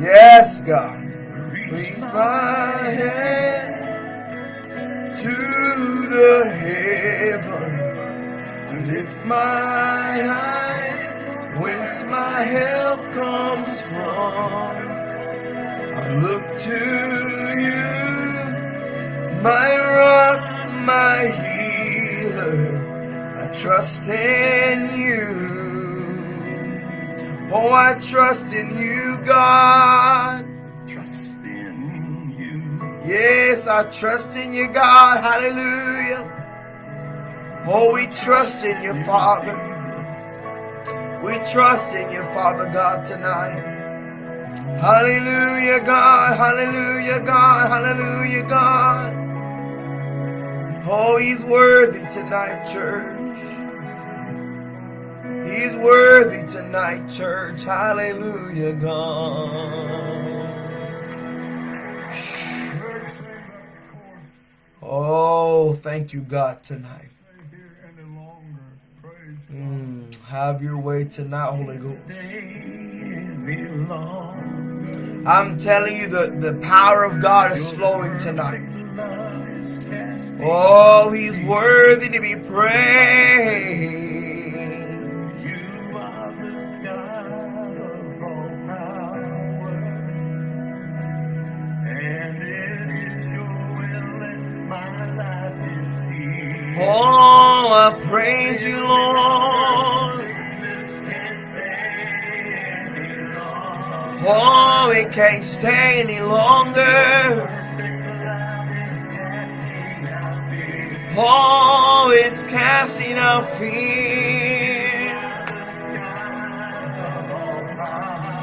Yes, God. Raise my hand to the heaven lift my eyes, whence my help comes from. I look to you, my rock, my healer. I trust in you. Oh, I trust in you, God. Trust in you. Yes, I trust in you, God. Hallelujah. Oh, we trust in you, Father. We trust in you, Father God, tonight. Hallelujah, God. Hallelujah, God. Hallelujah, God. Oh, he's worthy tonight, church. He's worthy tonight, church. Hallelujah, God. Oh, thank you, God, tonight. Mm, have your way tonight, Holy Ghost. I'm telling you, the, the power of God is flowing tonight. Oh, he's worthy to be praised. Oh, I praise you, Lord. Oh, it can't stay any longer. Oh, it's casting out fear.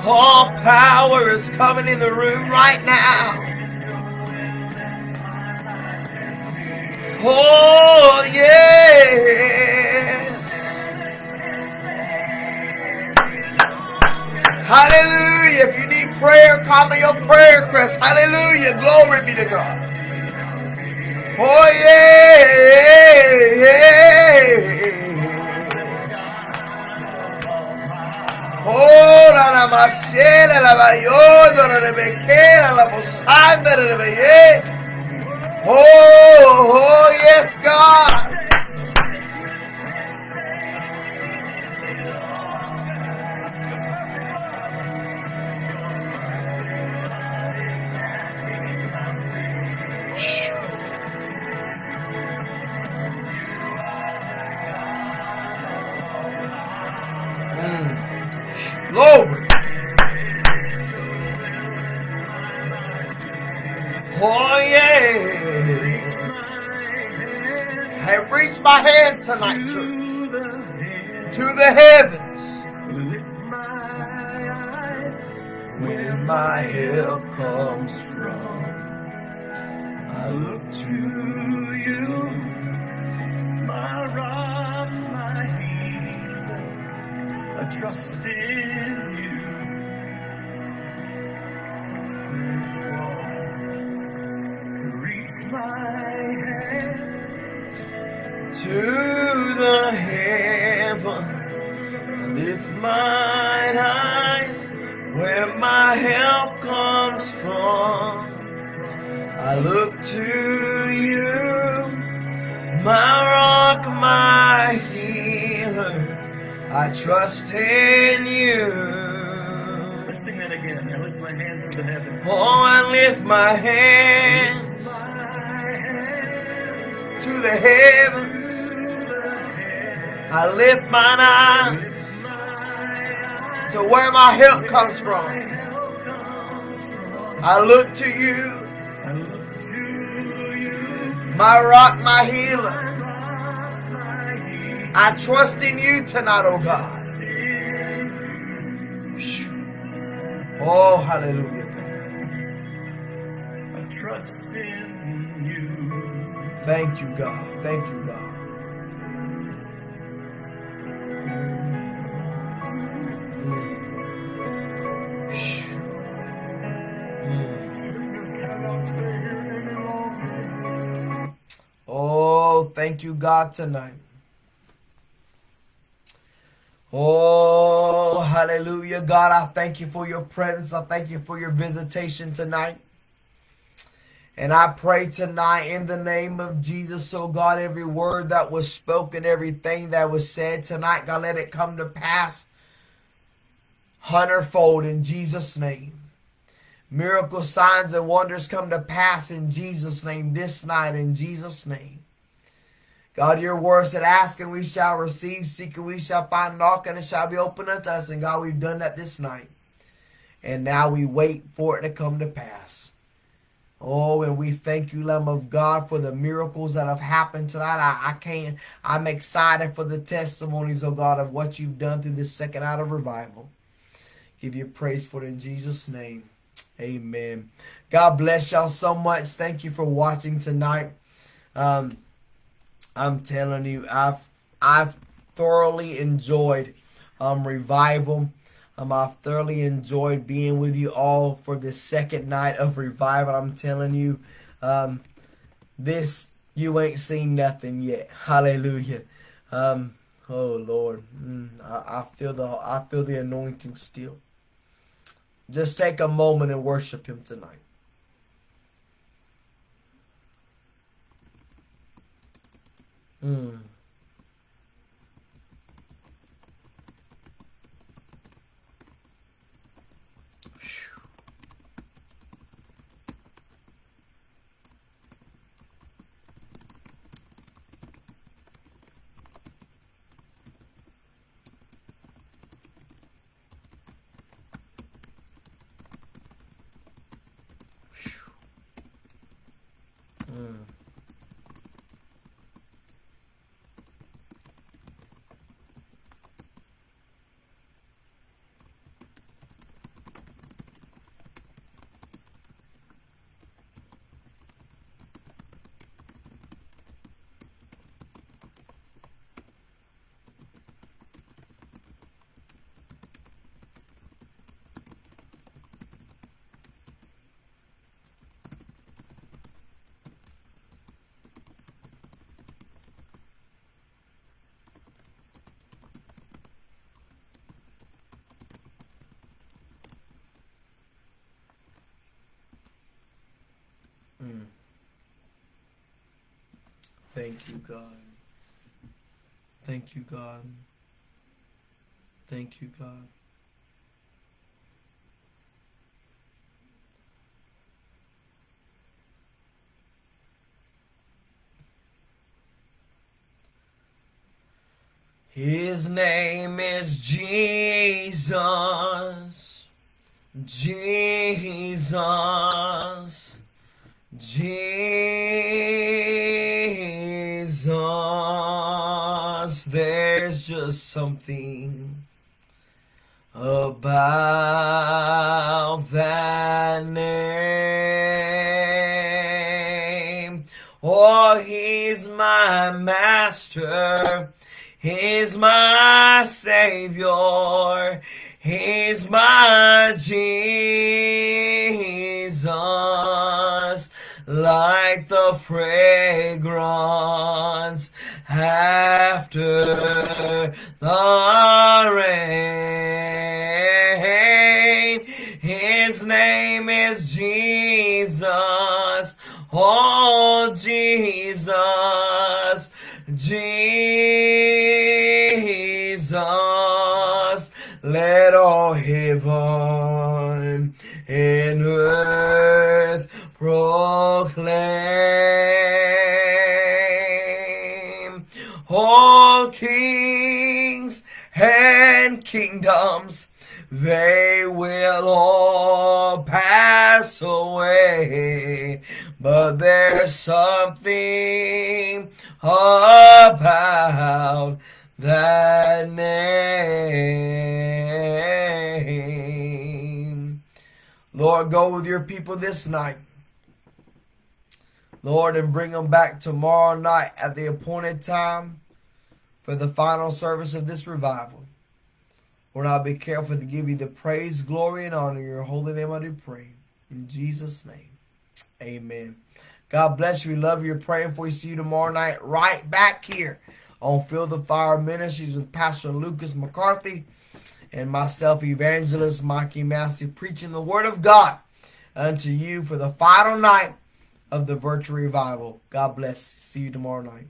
All power is coming in the room right now. Oh, yes. Hallelujah. If you need prayer, comment your prayer request. Hallelujah. Glory be to God. Oh, yeah. Oh, la la masela, la bayodo, la bequera, la bosanda, la beye. Oh, oh, yes, God. Mm. Glory. Oh yeah. Reach my hands tonight, church, to the heavens. Where my help comes from. I look to you, my rock, my healer. I trust in you. Reach my hand to the heaven. Lift mine eyes where my help comes from. I look to you, my rock, my healer. I trust in you. Let's sing that again. I lift my hands to the heaven. Oh, I lift my hands to the heavens. I lift mine eyes to where my help comes from. I look to you, my rock, my healer. I trust in you tonight, oh God. Oh, hallelujah. I trust in. Thank you, God. Thank you, God. Oh, thank you, God, tonight. Oh, hallelujah. God, I thank you for your presence. I thank you for your visitation tonight. And I pray tonight in the name of Jesus, so God, every word that was spoken, everything that was said tonight, God, let it come to pass hundredfold in Jesus' name. Miracle signs and wonders come to pass in Jesus' name this night in Jesus' name. God, your word said, ask and we shall receive, seek and we shall find, knock and it shall be opened unto us. And God, we've done that this night. And now we wait for it to come to pass. Oh, and we thank you, Lamb of God, for the miracles that have happened tonight. I, I can't, I'm excited for the testimonies, oh God, of what you've done through this second out of revival. Give you praise for it in Jesus' name. Amen. God bless y'all so much. Thank you for watching tonight. Um, I'm telling you, I've I've thoroughly enjoyed um revival. Um, I've thoroughly enjoyed being with you all for this second night of revival. I'm telling you, um, this you ain't seen nothing yet. Hallelujah. Um, oh Lord, mm, I, I feel the I feel the anointing still. Just take a moment and worship Him tonight. Mm. Phew. Phew. Mm. Mm. Thank you, God. Thank you, God. Thank you, God. His name is Jesus. Jesus. Jesus, something about that name. Oh, he's my master. He's my savior. He's my Jesus like the fragrance after the rain. His name is Jesus. Oh, Jesus. Jesus. Let all heaven and earth proclaim. Kings and kingdoms, they will all pass away. But there's something about that name. Lord, go with your people this night. Lord, and bring them back tomorrow night at the appointed time for the final service of this revival. Lord, I'll be careful to give you the praise, glory, and honor. Your holy name I do pray. In Jesus' name, amen. God bless you. We love you. Praying for you. See you tomorrow night right back here on Feel the Fire Ministries with Pastor Lucas McCarthy and myself, Evangelist Mikey Massey, preaching the Word of God unto you for the final night of the virtual revival. God bless. See you tomorrow night.